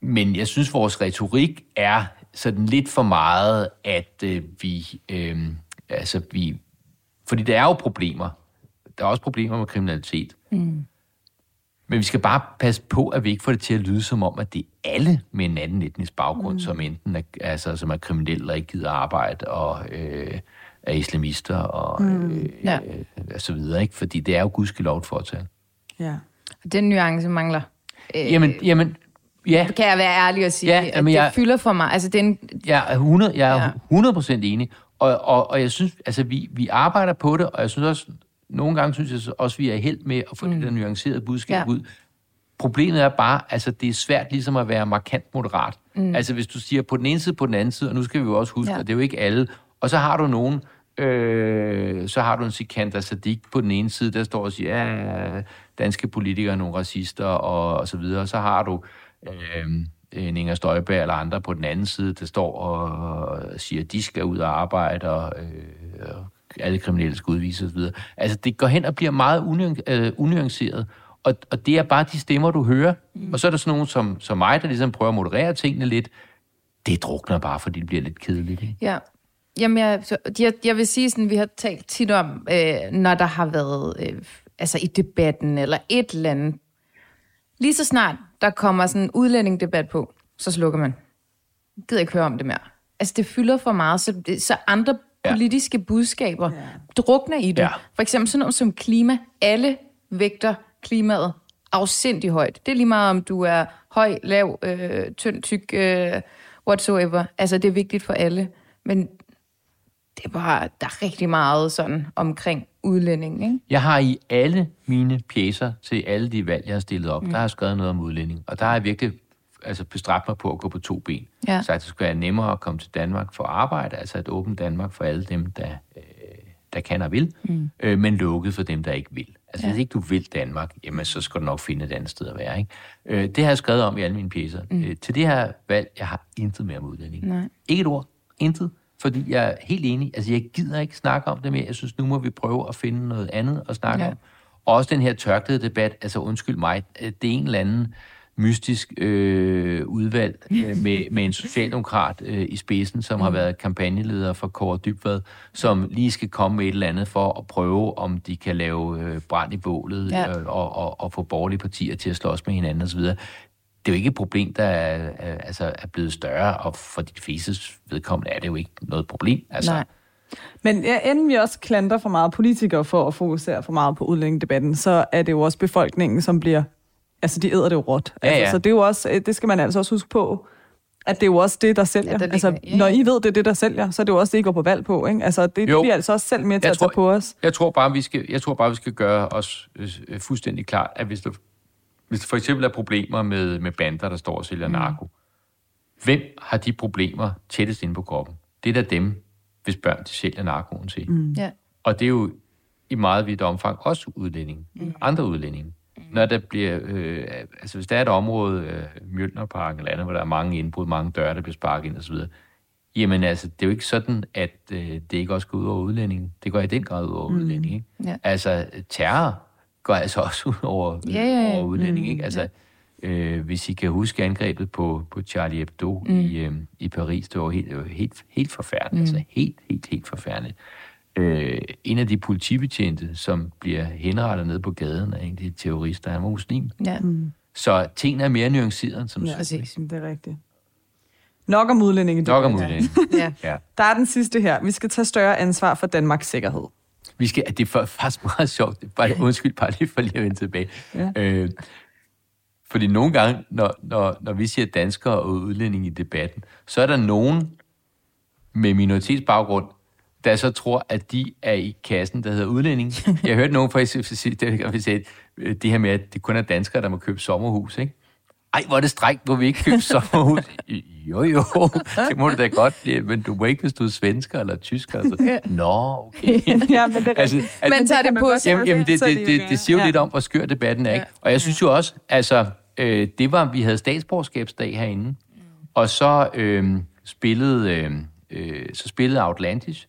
Speaker 4: Men jeg synes, vores retorik er sådan lidt for meget, at øh, vi, øh, altså vi, fordi der er jo problemer. Der er også problemer med kriminalitet. Mm. Men vi skal bare passe på, at vi ikke får det til at lyde som om, at det er alle med en anden etnisk baggrund, mm. som enten er, altså, som er kriminelle og ikke gider arbejde, og øh, er islamister og mm. øh,
Speaker 3: Ja.
Speaker 4: øh, så videre. Ikke? Fordi det er jo gudskelov et fortal.
Speaker 2: Ja.
Speaker 3: Den nuance mangler. Øh,
Speaker 4: Jamen, jamen, ja,
Speaker 3: Kan jeg være ærlig og sige,
Speaker 4: Ja,
Speaker 3: at det
Speaker 4: jeg-
Speaker 3: fylder for mig. Altså, det er en,
Speaker 4: jeg er 100, jeg er
Speaker 3: Ja.
Speaker 4: 100 enig. Og, og, og jeg synes, altså, vi, vi arbejder på det, og jeg synes også, nogle gange synes jeg så også, vi er held med at få mm. det der nuancerede budskab
Speaker 3: Ja.
Speaker 4: ud. Problemet er bare, altså det er svært ligesom at være markant moderat. Mm. Altså hvis du siger på den ene side, på den anden side, og nu skal vi jo også huske,
Speaker 3: ja.
Speaker 4: at det er jo ikke alle, og så har du nogen, øh, så har du en Sikander Sadik på den ene side, der står og siger, ja, danske politikere er nogle racister, og, og så videre. Og så har du øh, en Inger Støjberg eller andre på den anden side, der står og siger, at de skal ud og arbejde, og, øh, og alle kriminelle skal udvises osv. Altså, det går hen og bliver meget øh, unuanceret, og, og det er bare de stemmer, du hører. Mm. Og så er der sådan nogen som, som mig, der ligesom prøver at moderere tingene lidt. Det drukner bare, fordi det bliver lidt kedeligt. Ikke?
Speaker 3: Ja. Jamen, jeg, jeg, jeg vil sige sådan, vi har talt tit om, øh, når der har været, øh, altså i debatten eller et eller andet. Lige så snart der kommer sådan en udlændingdebat på, så slukker man. Jeg gider ikke høre om det mere. Altså, det fylder for meget, så, det- så andre
Speaker 4: Ja.
Speaker 3: politiske budskaber ja. drukner i det.
Speaker 4: Ja.
Speaker 3: For eksempel sådan noget som klima. Alle vægter klimaet afsindig højt. Det er lige meget, om du er høj, lav, øh, tynd, tyk, øh, whatsoever. Altså, det er vigtigt for alle. Men det er bare, der er rigtig meget sådan omkring udlænding, ikke?
Speaker 4: Jeg har i alle mine pjæser til alle de valg, jeg har stillet op, mm. der har jeg skrevet noget om udlænding. Og der har jeg virkelig altså, bestræbt mig på at gå på to ben.
Speaker 3: Ja.
Speaker 4: Så at det skulle være nemmere at komme til Danmark for at arbejde, altså et åbent Danmark for alle dem, der, øh, der kan og vil, mm. øh, men lukket for dem, der ikke vil. Altså ja. hvis ikke du vil Danmark, jamen så skal du nok finde et andet sted at være. Ikke? Øh, det har jeg skrevet om i alle mine pjæser. Mm. Øh, til det her valg, jeg har intet mere om udlænding.
Speaker 3: Nej.
Speaker 4: Ikke et ord. Intet. Fordi jeg er helt enig. Altså, jeg gider ikke snakke om det mere. Jeg synes, nu må vi prøve at finde noget andet at snakke
Speaker 3: Ja.
Speaker 4: om. Og også den her tørklæde debat, altså undskyld mig, det er en eller anden mystisk øh, udvalg øh, med, med en socialdemokrat øh, i spidsen, som har været kampagneleder for Kåre Dybvad, som lige skal komme med et eller andet for at prøve, om de kan lave øh, brand i bålet
Speaker 3: Ja.
Speaker 4: øh, og, og, og få borgerlige partier til at slås med hinanden osv. Det er jo ikke et problem, der er, altså er blevet større, og for de fleste vedkommende er det jo ikke noget problem. Altså,
Speaker 3: Nej.
Speaker 2: Men ja, inden vi også klandrer for meget politikere for at fokusere for meget på udlændingedebatten, så er det jo også befolkningen, som bliver... Altså, de æder det jo råt.
Speaker 4: Ja,
Speaker 2: altså,
Speaker 4: ja.
Speaker 2: Så det er jo også, øh, det skal man altså også huske på, at det er jo også det, der sælger.
Speaker 3: Ja, der ligger-
Speaker 2: altså,
Speaker 3: ja, ja.
Speaker 2: når I ved, det er det, der sælger, så er det jo også det, I går på valg på. Ikke? Altså, det
Speaker 4: Jo.
Speaker 2: bliver altså også selv med til
Speaker 4: Jeg
Speaker 2: at tage
Speaker 4: tror-
Speaker 2: på os.
Speaker 4: Jeg tror bare, vi skal, jeg tror bare, vi skal gøre os øh, fuldstændig klart, at hvis der, hvis der for eksempel er problemer med, med bander, der står og sælger mm. narko, hvem har de problemer tættest inde på kroppen? Det er da dem, hvis børn de sælger narkoen til. Mm.
Speaker 3: Ja.
Speaker 4: Og det er jo i meget vidt omfang også udlændinge, mm. andre udlændinge. Mm. Når der bliver, øh, altså hvis der er et område, øh, Mjølnerpark eller andet, hvor der er mange indbrud, mange døre, der bliver sparket ind osv., jamen altså, det er jo ikke sådan, at øh, det ikke også går ud over udlændinge. Det går i den grad ud over mm. udlændinge, ikke?
Speaker 3: Ja.
Speaker 4: Altså, terror går altså også ud over,
Speaker 3: Ja, ja, ja.
Speaker 4: over udlændinge, ikke? Altså, øh, hvis I kan huske angrebet på, på Charlie Hebdo mm. i, øh, i Paris, det var helt, helt, helt forfærdeligt. Mm. Altså, helt, helt, helt forfærdeligt. Øh, en af de politibetjente, som bliver henrettet nede på gaden af en af de terrorister, han var muslim.
Speaker 3: ja.
Speaker 4: Så tingene er mere nuanceret end som
Speaker 2: Ja,
Speaker 4: ja.
Speaker 3: præcis.
Speaker 2: Det er rigtigt. Nok om udlændinge.
Speaker 4: Nok om udlændinge.
Speaker 3: ja.
Speaker 4: Ja.
Speaker 2: Der er den sidste her. Vi skal tage større ansvar for Danmarks sikkerhed.
Speaker 4: Vi skal, det er fa- faktisk meget sjovt. Bare, undskyld, bare lige for lige at vende tilbage.
Speaker 2: Ja.
Speaker 4: Øh, fordi nogle gange, når, når, når vi siger danskere og udlændinge i debatten, så er der nogen med minoritetsbaggrund, der så tror, at de er i kassen, der hedder udlænding. Jeg hørte nogen fra der sige, øh, det her med, at det kun er danskere, der må købe sommerhus, ikke? Ej, hvor er det strækt, hvor vi ikke købe sommerhus. Jo, jo, det må du da godt, blive, men du må ikke, hvis du er svensker eller tysker. Altså. Nå, okay.
Speaker 2: ja, men det er
Speaker 4: Altså,
Speaker 2: rigtigt.
Speaker 4: altså,
Speaker 3: Man tager det på sig.
Speaker 4: Jamen, jamen det, det,
Speaker 2: det
Speaker 4: det, det siger jo
Speaker 2: ja.
Speaker 4: lidt om, hvor skør debatten er, ikke? Og jeg synes jo også, altså, øh, det var, vi havde statsborgerskabsdag herinde, og så øh, spillede, øh, øh, så spillede Outlantis,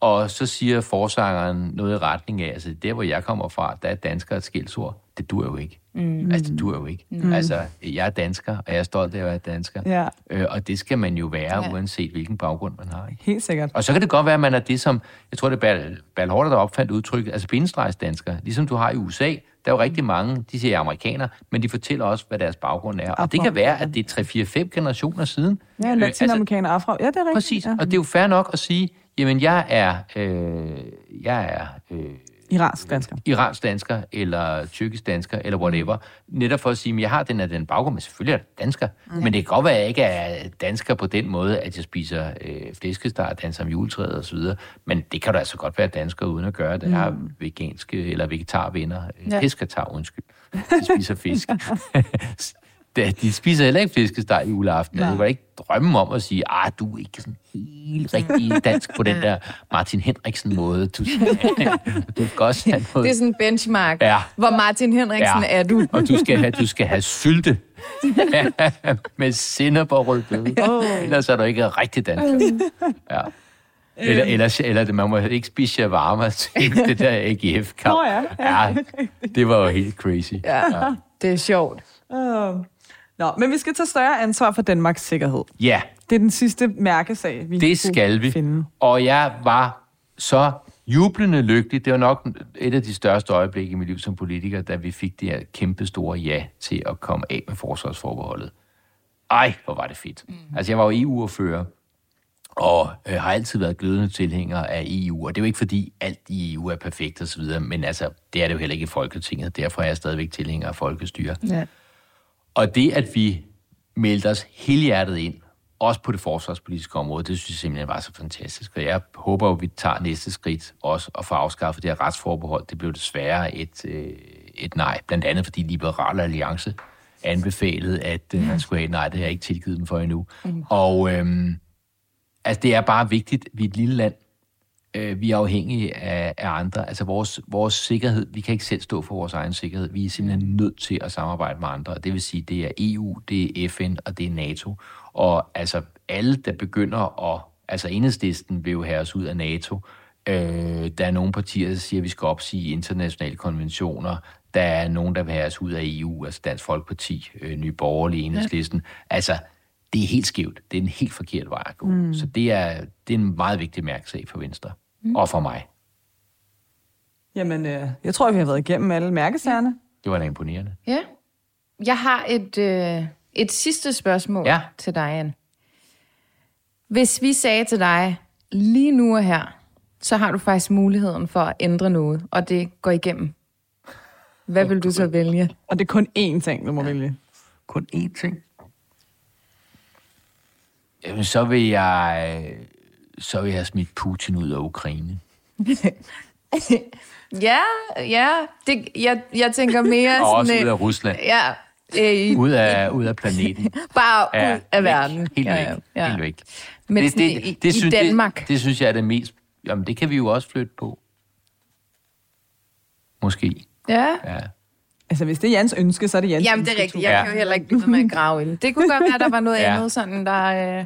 Speaker 4: og så siger forsangeren noget i retning af, altså der, hvor jeg kommer fra, der er dansker et skældsord. Det dur jo ikke. Mm. Altså, det dur jo ikke. Mm. Altså, jeg er dansker, og jeg er stolt af at være dansker.
Speaker 2: Ja.
Speaker 4: Øh, og det skal man jo være,
Speaker 3: Ja.
Speaker 4: uanset hvilken baggrund man har. Ikke?
Speaker 2: Helt sikkert.
Speaker 4: Og så kan det godt være, at man er det, som... Jeg tror, det er Bal, Balhorter, der opfandt udtrykket, altså bindestrejsdansker. Ligesom du har i USA, Der er jo rigtig mange, de siger amerikanere, men de fortæller også, hvad deres baggrund er. Og det kan være, at det er 3-4-5 generationer siden.
Speaker 2: Ja,
Speaker 4: Øh,
Speaker 2: latinamerikaner afro. Ja, det er rigtigt.
Speaker 4: Præcis,
Speaker 2: Ja.
Speaker 4: og det er jo fair nok at sige, jamen jeg er, øh, jeg er øh,
Speaker 2: Iransk dansker.
Speaker 4: iransk dansker, eller tyrkisk dansker, eller whatever. Netop for at sige, at jeg har den af den baggrund, men selvfølgelig er jeg dansker. Mm. Men det kan godt være, at jeg ikke er dansker på den måde, at jeg spiser øh, flæskesteg og danser om juletræet osv. Men det kan du altså godt være dansker uden at gøre det. Jeg har veganske eller vegetarvenner.
Speaker 3: Ja.
Speaker 4: Peskatar, undskyld. De spiser fisk. De spiser heller ikke fiskesteg i juleaften. Jeg kunne ikke drømme om at sige, ah, du er ikke sådan helt rigtig dansk på den der Martin Henriksen-måde. Du, du kan også have noget
Speaker 3: Det er sådan en benchmark.
Speaker 4: Ja.
Speaker 3: Hvor Martin Henriksen er du?
Speaker 4: Og du skal have, du skal have sylte med sennep og rødbede. Oh. Ellers er du ikke rigtig dansk. Ja. Eller, ellers, eller man må ikke spise shawarma til det der AGF-kamp.
Speaker 2: Nå ja, ja.
Speaker 4: ja. det var jo helt crazy.
Speaker 3: Ja. Det er sjovt.
Speaker 2: Uh, Nå, men vi skal tage større ansvar for Danmarks sikkerhed.
Speaker 4: Ja,
Speaker 2: Det er den sidste mærkesag, vi
Speaker 4: det skal vi.
Speaker 2: finde.
Speaker 4: Og jeg var så jublende lykkelig. Det var nok et af de største øjeblikke i mit liv som politiker, da vi fik det her kæmpe store ja til at komme af med forsvarsforbeholdet. Ej, hvor var det fedt. Mm. Altså, jeg var jo EU-ordfører, og øh, har altid været glødende tilhænger af EU. Og det er jo ikke, fordi alt i EU er perfekt osv., men altså, det er det jo heller ikke i Folketinget. Derfor er jeg stadigvæk tilhænger af folkestyre.
Speaker 3: Ja.
Speaker 4: Og det, at vi meldte os helhjertet ind, også på det forsvarspolitiske område, det synes jeg simpelthen var så fantastisk. Og jeg håber at vi tager næste skridt også og får afskaffet det her retsforbehold. Det blev desværre et, øh, et nej, blandt andet fordi Liberale Alliance anbefalede, at øh, man skulle have nej. Det har jeg ikke tilgivet dem for endnu. Mm. Og øhm, altså, det er bare vigtigt, vi er et lille land, øh, vi er afhængige af, af andre. Altså vores, vores sikkerhed, vi kan ikke selv stå for vores egen sikkerhed. Vi er simpelthen nødt til at samarbejde med andre. Det vil sige, det er EU, det er FN og det er NATO. Og altså alle, der begynder at... Altså enhedslisten vil jo have os ud af NATO. Øh, der er nogle partier, der siger, at vi skal opsige internationale konventioner. Der er nogen, der vil have os ud af EU, altså Dansk Folkeparti, øh, Nye Borgerlige, Enhedslisten. Ja. Altså, det er helt skævt. Det er en helt forkert vej at gå. Mm. Så det er, det er en meget vigtig mærkesag for Venstre. Mm. Og for mig.
Speaker 2: Jamen, øh, jeg tror, vi har været igennem alle mærkesagerne.
Speaker 4: Det var da imponerende.
Speaker 3: Ja. Jeg har et, øh, et sidste spørgsmål
Speaker 4: Ja.
Speaker 3: til dig, Anne. Hvis vi sagde til dig, lige nu og her, så har du faktisk muligheden for at ændre noget, og det går igennem. Hvad vil du så vælge?
Speaker 2: Og det er kun én ting, du må vælge.
Speaker 4: Kun én ting. Jamen, så vil jeg... Så vil jeg have smidt Putin ud af Ukraine.
Speaker 3: Ja, ja. Det, jeg, jeg tænker mere
Speaker 4: Og også
Speaker 3: sådan...
Speaker 4: ud
Speaker 3: øh,
Speaker 4: af Rusland.
Speaker 3: Ja, øh,
Speaker 4: Ud af, ud af planeten.
Speaker 3: bare
Speaker 4: Ja,
Speaker 3: ud af
Speaker 4: væk.
Speaker 3: verden.
Speaker 4: Helt
Speaker 3: ja,
Speaker 4: væk.
Speaker 3: ja, ja.
Speaker 4: Helt væk.
Speaker 3: Men
Speaker 4: det, det,
Speaker 3: i,
Speaker 4: det,
Speaker 3: i
Speaker 4: synes,
Speaker 3: Danmark.
Speaker 4: Det, det synes jeg er det mest... Jamen, det kan vi jo også flytte på. Måske.
Speaker 3: Ja.
Speaker 4: Ja.
Speaker 2: Altså, hvis det er Jans ønske, så er det Jans
Speaker 3: Jamen, det er rigtigt. Jeg
Speaker 4: Ja.
Speaker 3: kan jo heller ikke blive med at grave i det. Det kunne godt være, der var noget
Speaker 4: Ja.
Speaker 3: andet sådan, der... Øh...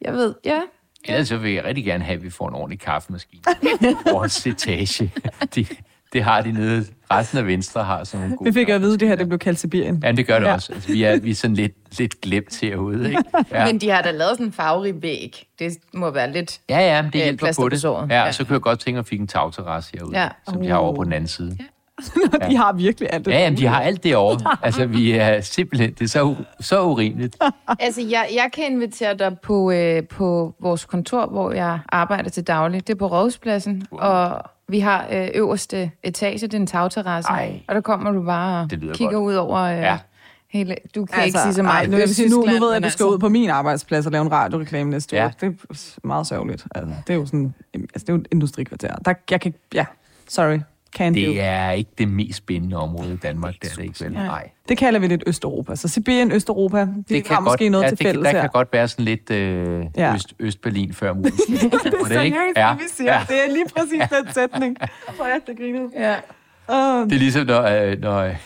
Speaker 3: Jeg ved, ja.
Speaker 4: Ellers så vil jeg rigtig gerne have, at vi får en ordentlig kaffemaskine. Vores etage. De, det har de nede. Resten af Venstre har sådan nogle gode
Speaker 2: Vi fik at vide, at det her det blev kaldt Sibirien.
Speaker 4: Ja, det gør det
Speaker 2: Ja.
Speaker 4: ja. også. Altså, vi, er, vi er sådan lidt, lidt glemt herude, ikke? Ja.
Speaker 3: Men de har da lavet sådan en farverig væg. Det må være lidt...
Speaker 4: Ja, ja, men det
Speaker 3: Øh,
Speaker 4: hjælper
Speaker 3: plaster
Speaker 4: på det. Ja,
Speaker 3: Ja.
Speaker 4: og så kunne jeg godt tænke at fik en tagterrasse herude,
Speaker 3: Ja.
Speaker 4: ja. som de har over på den anden side.
Speaker 2: De har virkelig alt det.
Speaker 4: Ja, jamen, de har alt det over. Altså, vi er simpelthen, det er så, så urimeligt.
Speaker 3: Altså, jeg, jeg kan invitere dig på, øh, på vores kontor, hvor jeg arbejder til daglig. Det er på Rådhuspladsen, wow. og vi har øh, øverste etage, det er en tagterrasse.
Speaker 4: Ej.
Speaker 3: Og der kommer du bare og kigger
Speaker 4: godt.
Speaker 3: ud over øh,
Speaker 4: Ja.
Speaker 3: hele... Du kan altså, ikke sige så meget.
Speaker 2: ej, nu, nu, nu ved jeg, at du skal
Speaker 3: altså-
Speaker 2: ud på min arbejdsplads og lave en radioreklame næste
Speaker 4: Ja.
Speaker 2: år. Det er meget sørgeligt. Altså, det er jo sådan, altså, det er jo et industrikvarter. Der, jeg kan, ja, sorry, can do.
Speaker 4: Det er ikke det mest spændende område i Danmark, det er det ikke vel?
Speaker 3: Nej.
Speaker 4: Nej.
Speaker 2: Det kalder vi lidt Østeuropa. Så Sibirien, Østeuropa, de
Speaker 4: Det
Speaker 2: har måske noget
Speaker 4: ja,
Speaker 2: til
Speaker 4: det,
Speaker 2: fælles
Speaker 4: der
Speaker 2: her.
Speaker 4: kan godt være sådan lidt øh,
Speaker 2: Ja.
Speaker 4: ja. Øst, Øst-Berlin før muligt. det
Speaker 2: Det er seriøst,
Speaker 4: Ja.
Speaker 2: det vi siger.
Speaker 4: Ja.
Speaker 2: Det er lige præcis den sætning. Hvor er det grinet.
Speaker 3: Ja.
Speaker 2: Uh,
Speaker 4: Det er ligesom, når... Øh, når øh,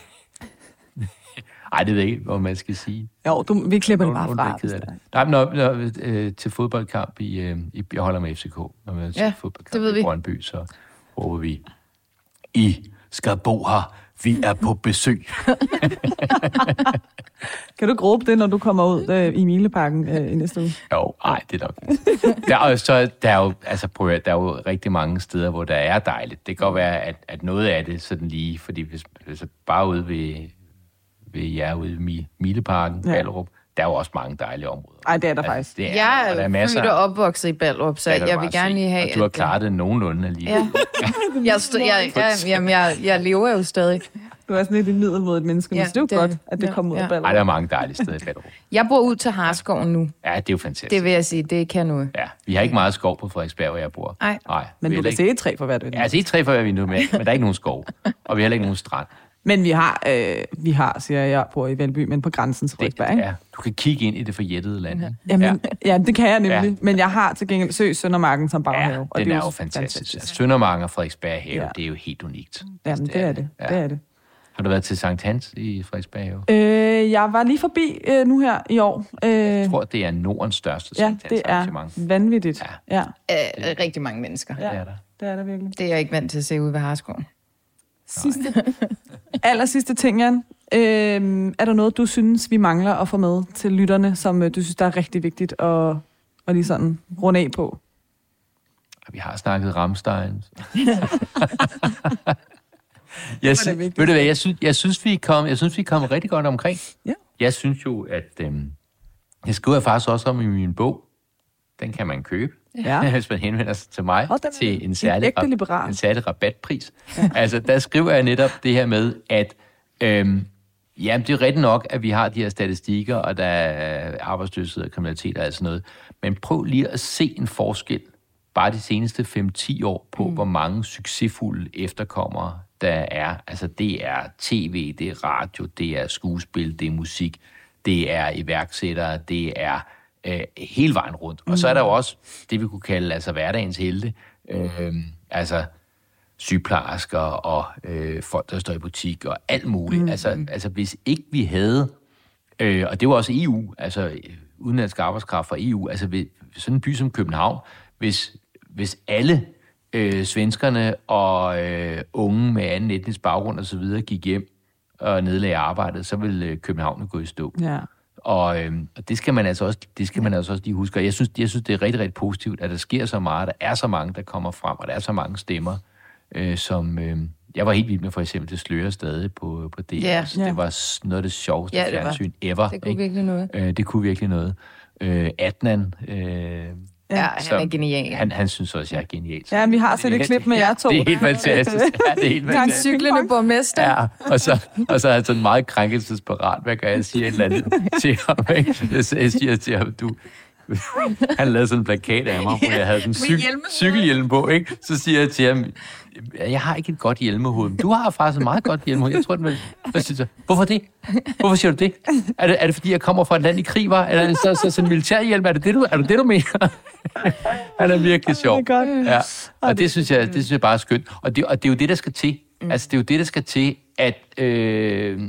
Speaker 4: ej, det ved jeg ikke, hvad man skal sige.
Speaker 2: jo, du, vi klipper det bare fra.
Speaker 4: det. Nej, men når, når, øh, til fodboldkamp i, øh, i... Jeg holder med FCK. Når man til
Speaker 3: Ja,
Speaker 4: fodboldkamp
Speaker 3: det ved vi.
Speaker 4: i Brøndby, så håber vi i skal bo her. Vi er på besøg.
Speaker 2: Kan du gråbe det, når du kommer ud øh, i Mileparken øh, i næste uge?
Speaker 4: Jo, nej, det er nok. Der, er, så, der, er jo, altså, prøv at, der er jo rigtig mange steder, hvor der er dejligt. Det kan godt være, at, at noget af det sådan lige, fordi hvis, hvis bare ude ved, ved jer ude i Mi- Mileparken,
Speaker 2: ja.
Speaker 4: Ballerup, der er jo også mange dejlige områder.
Speaker 2: Ej, det er der faktisk.
Speaker 4: Det er,
Speaker 3: Jeg
Speaker 4: og der
Speaker 3: er
Speaker 4: er masser
Speaker 3: født og opvokset i Ballerup, så jeg vil gerne
Speaker 4: se.
Speaker 3: lige have...
Speaker 4: Og du har klaret det nogenlunde alligevel.
Speaker 3: Ja. Jeg, stod, jeg, jeg, jamen, jeg, jeg lever jo stadig.
Speaker 2: Du er sådan lidt i middel mod et menneske, ja, men det er jo
Speaker 3: det-
Speaker 2: godt, at det
Speaker 3: ja,
Speaker 2: kommer ud
Speaker 3: ja.
Speaker 2: af
Speaker 4: Ej, der
Speaker 2: ballet.
Speaker 4: er mange dejlige steder i Ballerup.
Speaker 3: Jeg bor ud til Harskoven nu.
Speaker 4: Ja, det er jo fantastisk.
Speaker 3: Det vil jeg sige, det kan noget.
Speaker 4: Ja, vi har ikke meget skov på Frederiksberg, hvor jeg bor.
Speaker 3: Nej.
Speaker 4: Nej
Speaker 2: Men
Speaker 4: vi
Speaker 2: du kan
Speaker 4: ikke...
Speaker 2: se et træ for hvert vindue.
Speaker 4: Ja, altså ikke tre for hver vindue med, men der er ikke nogen skov. Og vi har heller ikke nogen strand.
Speaker 2: Men vi har, øh, vi har, siger jeg, jeg bor i Valby, men på grænsen til
Speaker 4: Det,
Speaker 2: Frederiksberg, ikke?
Speaker 4: ja, du kan kigge ind i det forjættede land. ikke?
Speaker 2: Jamen, ja. ja, det kan jeg nemlig.
Speaker 4: Ja.
Speaker 2: Ja. Men jeg har til gengæld Sø Søndermarken som baghave.
Speaker 4: Ja,
Speaker 2: og
Speaker 4: den
Speaker 2: det
Speaker 4: er jo fantastisk. Altså, Søndermarken og Frederiksberg have,
Speaker 2: Ja.
Speaker 4: ja. det er jo helt unikt.
Speaker 2: Jamen, det er det.
Speaker 4: Ja.
Speaker 2: det er det.
Speaker 4: Har du været til Sankt Hans i Frederiksberg have?
Speaker 2: Øh, jeg var lige forbi øh, nu her i år. Øh,
Speaker 4: Jeg tror, det er Nordens største
Speaker 2: ja,
Speaker 4: Sankt
Speaker 2: det
Speaker 4: Hans
Speaker 2: er vanvittigt.
Speaker 4: Ja.
Speaker 2: Ja,
Speaker 3: Øh, rigtig mange mennesker.
Speaker 2: ja.
Speaker 4: Det er der.
Speaker 2: det er det virkelig.
Speaker 3: Det er jeg ikke vant til at se ude ved Harskoven.
Speaker 2: Sidste, aller sidste ting, Jan. Øh, er der noget, du synes, vi mangler at få med til lytterne, som øh, du synes, der er rigtig vigtigt at, at lige sådan runde af på?
Speaker 4: Vi har snakket Ramstein. jeg, sy-
Speaker 2: vigtigt.
Speaker 4: ved du hvad, jeg synes, jeg synes, vi kom, jeg synes, vi kom rigtig godt omkring.
Speaker 2: Ja.
Speaker 4: Jeg synes jo, at øhm, det skriver jeg faktisk også om i min bog. Den kan man købe,
Speaker 2: Ja.
Speaker 4: hvis man henvender sig til mig
Speaker 2: er
Speaker 4: til
Speaker 2: en
Speaker 4: en særlig,
Speaker 2: ægte liberal.
Speaker 4: en særlig rabatpris. Ja. Altså, der skriver jeg netop det her med, at øhm, jamen, det er rigtigt nok, at vi har de her statistikker, og der er arbejdsløshed og kriminalitet og alt sådan noget. Men prøv lige at se en forskel bare de seneste 5-10 år på, mm. hvor mange succesfulde efterkommere der er. Altså, det er tv, det er radio, det er skuespil, det er musik, det er iværksættere, det er øh, hele vejen rundt. Og så er der jo også det, vi kunne kalde altså hverdagens helte. Øh, altså sygeplejersker og øh, folk, der står i butik og alt muligt. Mm. Altså, altså hvis ikke vi havde, øh, og det var også EU, altså udenlandsk arbejdskraft fra EU, altså ved sådan en by som København, hvis, hvis alle øh, svenskerne og øh, unge med anden etnisk baggrund og så videre gik hjem og nedlagde arbejdet, så ville øh, København gå i stå.
Speaker 2: Ja.
Speaker 4: Og, øhm, og det skal man altså også, det skal man altså også lige huske. Og jeg synes, jeg synes, det er rigtig, rigtig positivt, at der sker så meget. Der er så mange, der kommer frem, og der er så mange stemmer, øh, som... Øh, jeg var helt vild med for eksempel det slører stadig på, på det.
Speaker 3: Ja.
Speaker 4: Altså,
Speaker 2: Ja.
Speaker 4: Det var noget af det sjoveste
Speaker 3: Ja, det var.
Speaker 4: fjernsyn ever.
Speaker 3: Det kunne
Speaker 4: ikke?
Speaker 3: virkelig noget.
Speaker 4: Øh, det kunne virkelig noget. Øh, Adnan, øh,
Speaker 3: Ja, han er genial.
Speaker 4: han, han synes også, jeg er genial.
Speaker 2: Ja, vi har set et klip med jer to.
Speaker 4: Det er helt fantastisk. Ja, det er helt
Speaker 3: Han
Speaker 4: fantastisk.
Speaker 3: cyklende borgmester.
Speaker 4: Ja, og så, og så er han sådan meget krænkelsesparat. Hvad gør jeg? Jeg siger et eller andet til ham. Ikke? Jeg siger til ham, du... Han lavede sådan en plakat af mig, hvor jeg havde sådan en cyk, cykelhjelm på. Ikke? Så siger jeg til ham, jeg har ikke et godt hjelmehoved. Men Du har faktisk et meget godt hjelmehoved. Jeg tror, den vil... Siger? Hvorfor det? Hvorfor siger du det? Er det, er det fordi, jeg kommer fra et land i krig, var? Eller er det så, så, sådan en militærhjelm? Er det det, du, er det, det, du mener? Han er virkelig sjov. Ja, og det synes jeg, det synes jeg bare er skønt. Og det, og det er jo det, der skal til. Mm. Altså, det er jo det, der skal til, at... Øh,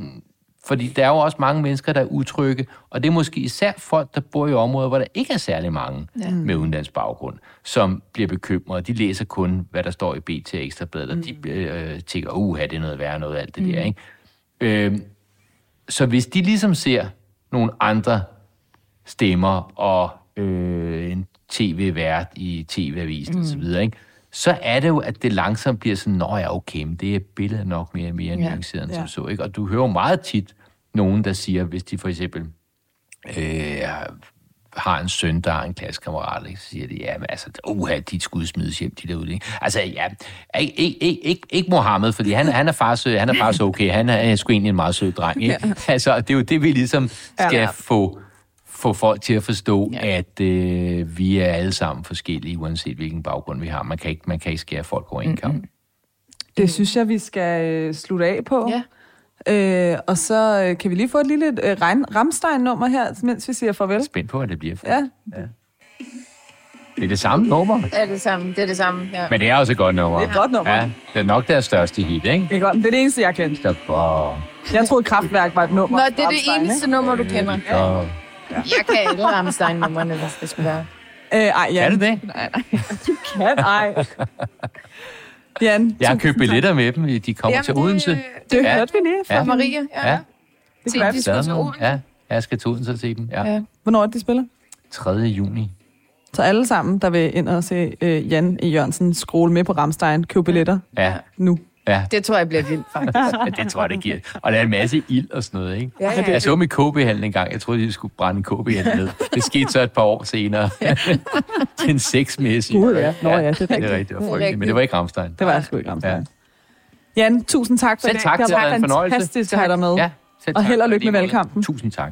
Speaker 4: fordi der er jo også mange mennesker, der er utrygge, og det er måske især folk, der bor i områder, hvor der ikke er særlig mange ja. med udenlandsk baggrund, som bliver bekymrede. De læser kun, hvad der står i BT og Ekstrabladet, og de øh, tænker, uh, det er noget værre noget, alt det mm. der, ikke? Øh, så hvis de ligesom ser nogle andre stemmer og øh, en tv-vært i tv-avisen mm. og så videre, ikke? Så er det jo, at det langsomt bliver sådan, nå ja, okay, men det er billedet nok mere mere
Speaker 3: Ja.
Speaker 4: nuanceret end
Speaker 2: Ja.
Speaker 4: som så. Ikke? Og du hører jo meget tit nogen, der siger, hvis de for eksempel øh, har en søn, der har en klassekammerat, ikke? så siger de, ja, men altså, uha, de skulle smides hjem, de derude. Ikke? Altså, ja, ikke, ikke, ikke, ikke, Mohammed, fordi han, han, er faktisk, han er faktisk okay. Han er, er sgu egentlig en meget sød dreng. Ikke? Ja. Altså, det er jo det, vi ligesom skal
Speaker 2: Ja.
Speaker 4: ja. få, få folk til at forstå,
Speaker 3: Ja.
Speaker 4: ja. at øh, vi er alle sammen forskellige, uanset hvilken baggrund vi har. Man kan ikke, man kan ikke skære folk over en kamp.
Speaker 2: Det synes jeg, vi skal øh, slutte af på.
Speaker 3: Ja.
Speaker 2: Øh, og så øh, kan vi lige få et lille øh, Ramstein-nummer her, mens vi siger farvel.
Speaker 4: Spændt på, hvad det bliver for.
Speaker 2: Ja,
Speaker 4: Det er det samme nummer,
Speaker 3: Det er det samme. Det er det samme. Ja.
Speaker 4: men det er også et godt nummer.
Speaker 2: Det er et godt nummer.
Speaker 4: Ja, det er nok deres største hit, ikke?
Speaker 2: det er, godt. det er det eneste, jeg kendte.
Speaker 4: Så, åh,
Speaker 2: Jeg troede, Kraftværk var et nummer.
Speaker 3: Nå, det er det eneste nummer, du kender.
Speaker 4: Åh.
Speaker 3: Jeg kan alle Rammstein-numrene, hvis det skulle være.
Speaker 2: Øh, ej, ja.
Speaker 4: Er det det?
Speaker 2: kan, ej. Jan,
Speaker 4: Jeg har købt billetter med dem. De kommer
Speaker 5: Jamen,
Speaker 4: til
Speaker 5: det-
Speaker 4: Odense.
Speaker 2: Det
Speaker 4: Ja.
Speaker 2: hørte vi lige fra
Speaker 4: Ja.
Speaker 2: ja.
Speaker 5: Maria, ja.
Speaker 4: Ja,
Speaker 2: Det kan
Speaker 5: de skulle til. Odense.
Speaker 4: ja. Jeg skal til Odense og se dem. Ja.
Speaker 5: Ja.
Speaker 2: Hvornår er det, de spiller?
Speaker 4: 3. juni.
Speaker 2: Så alle sammen, der vil ind og se øh, Jan E. Jørgensen scrolle med på Ramstein, købe billetter
Speaker 4: Ja,
Speaker 2: nu.
Speaker 4: Ja.
Speaker 3: Det tror jeg bliver vildt, faktisk.
Speaker 4: Ja, det tror jeg, det giver. Og der er en masse ild og sådan noget, ikke?
Speaker 5: Ja, ja.
Speaker 4: Jeg så i KB-handlen en gang. Jeg troede, de skulle brænde KB-handlen ned. Det skete så et par år senere. Til en sexmæssig.
Speaker 2: Gud, ja. Nå, ja, det er
Speaker 4: Det er
Speaker 2: rigtigt.
Speaker 4: Det var frygteligt. Men det var ikke Ramstein.
Speaker 2: Det var sgu ikke Ramstein.
Speaker 4: Ja.
Speaker 2: Ja. Jan, tusind tak for
Speaker 4: Selv
Speaker 2: det.
Speaker 4: tak,
Speaker 2: det
Speaker 4: det været en fornøjelse.
Speaker 2: fantastisk at have dig med.
Speaker 4: Ja, selv
Speaker 2: Og held og lykke med valgkampen.
Speaker 4: Tusind tak.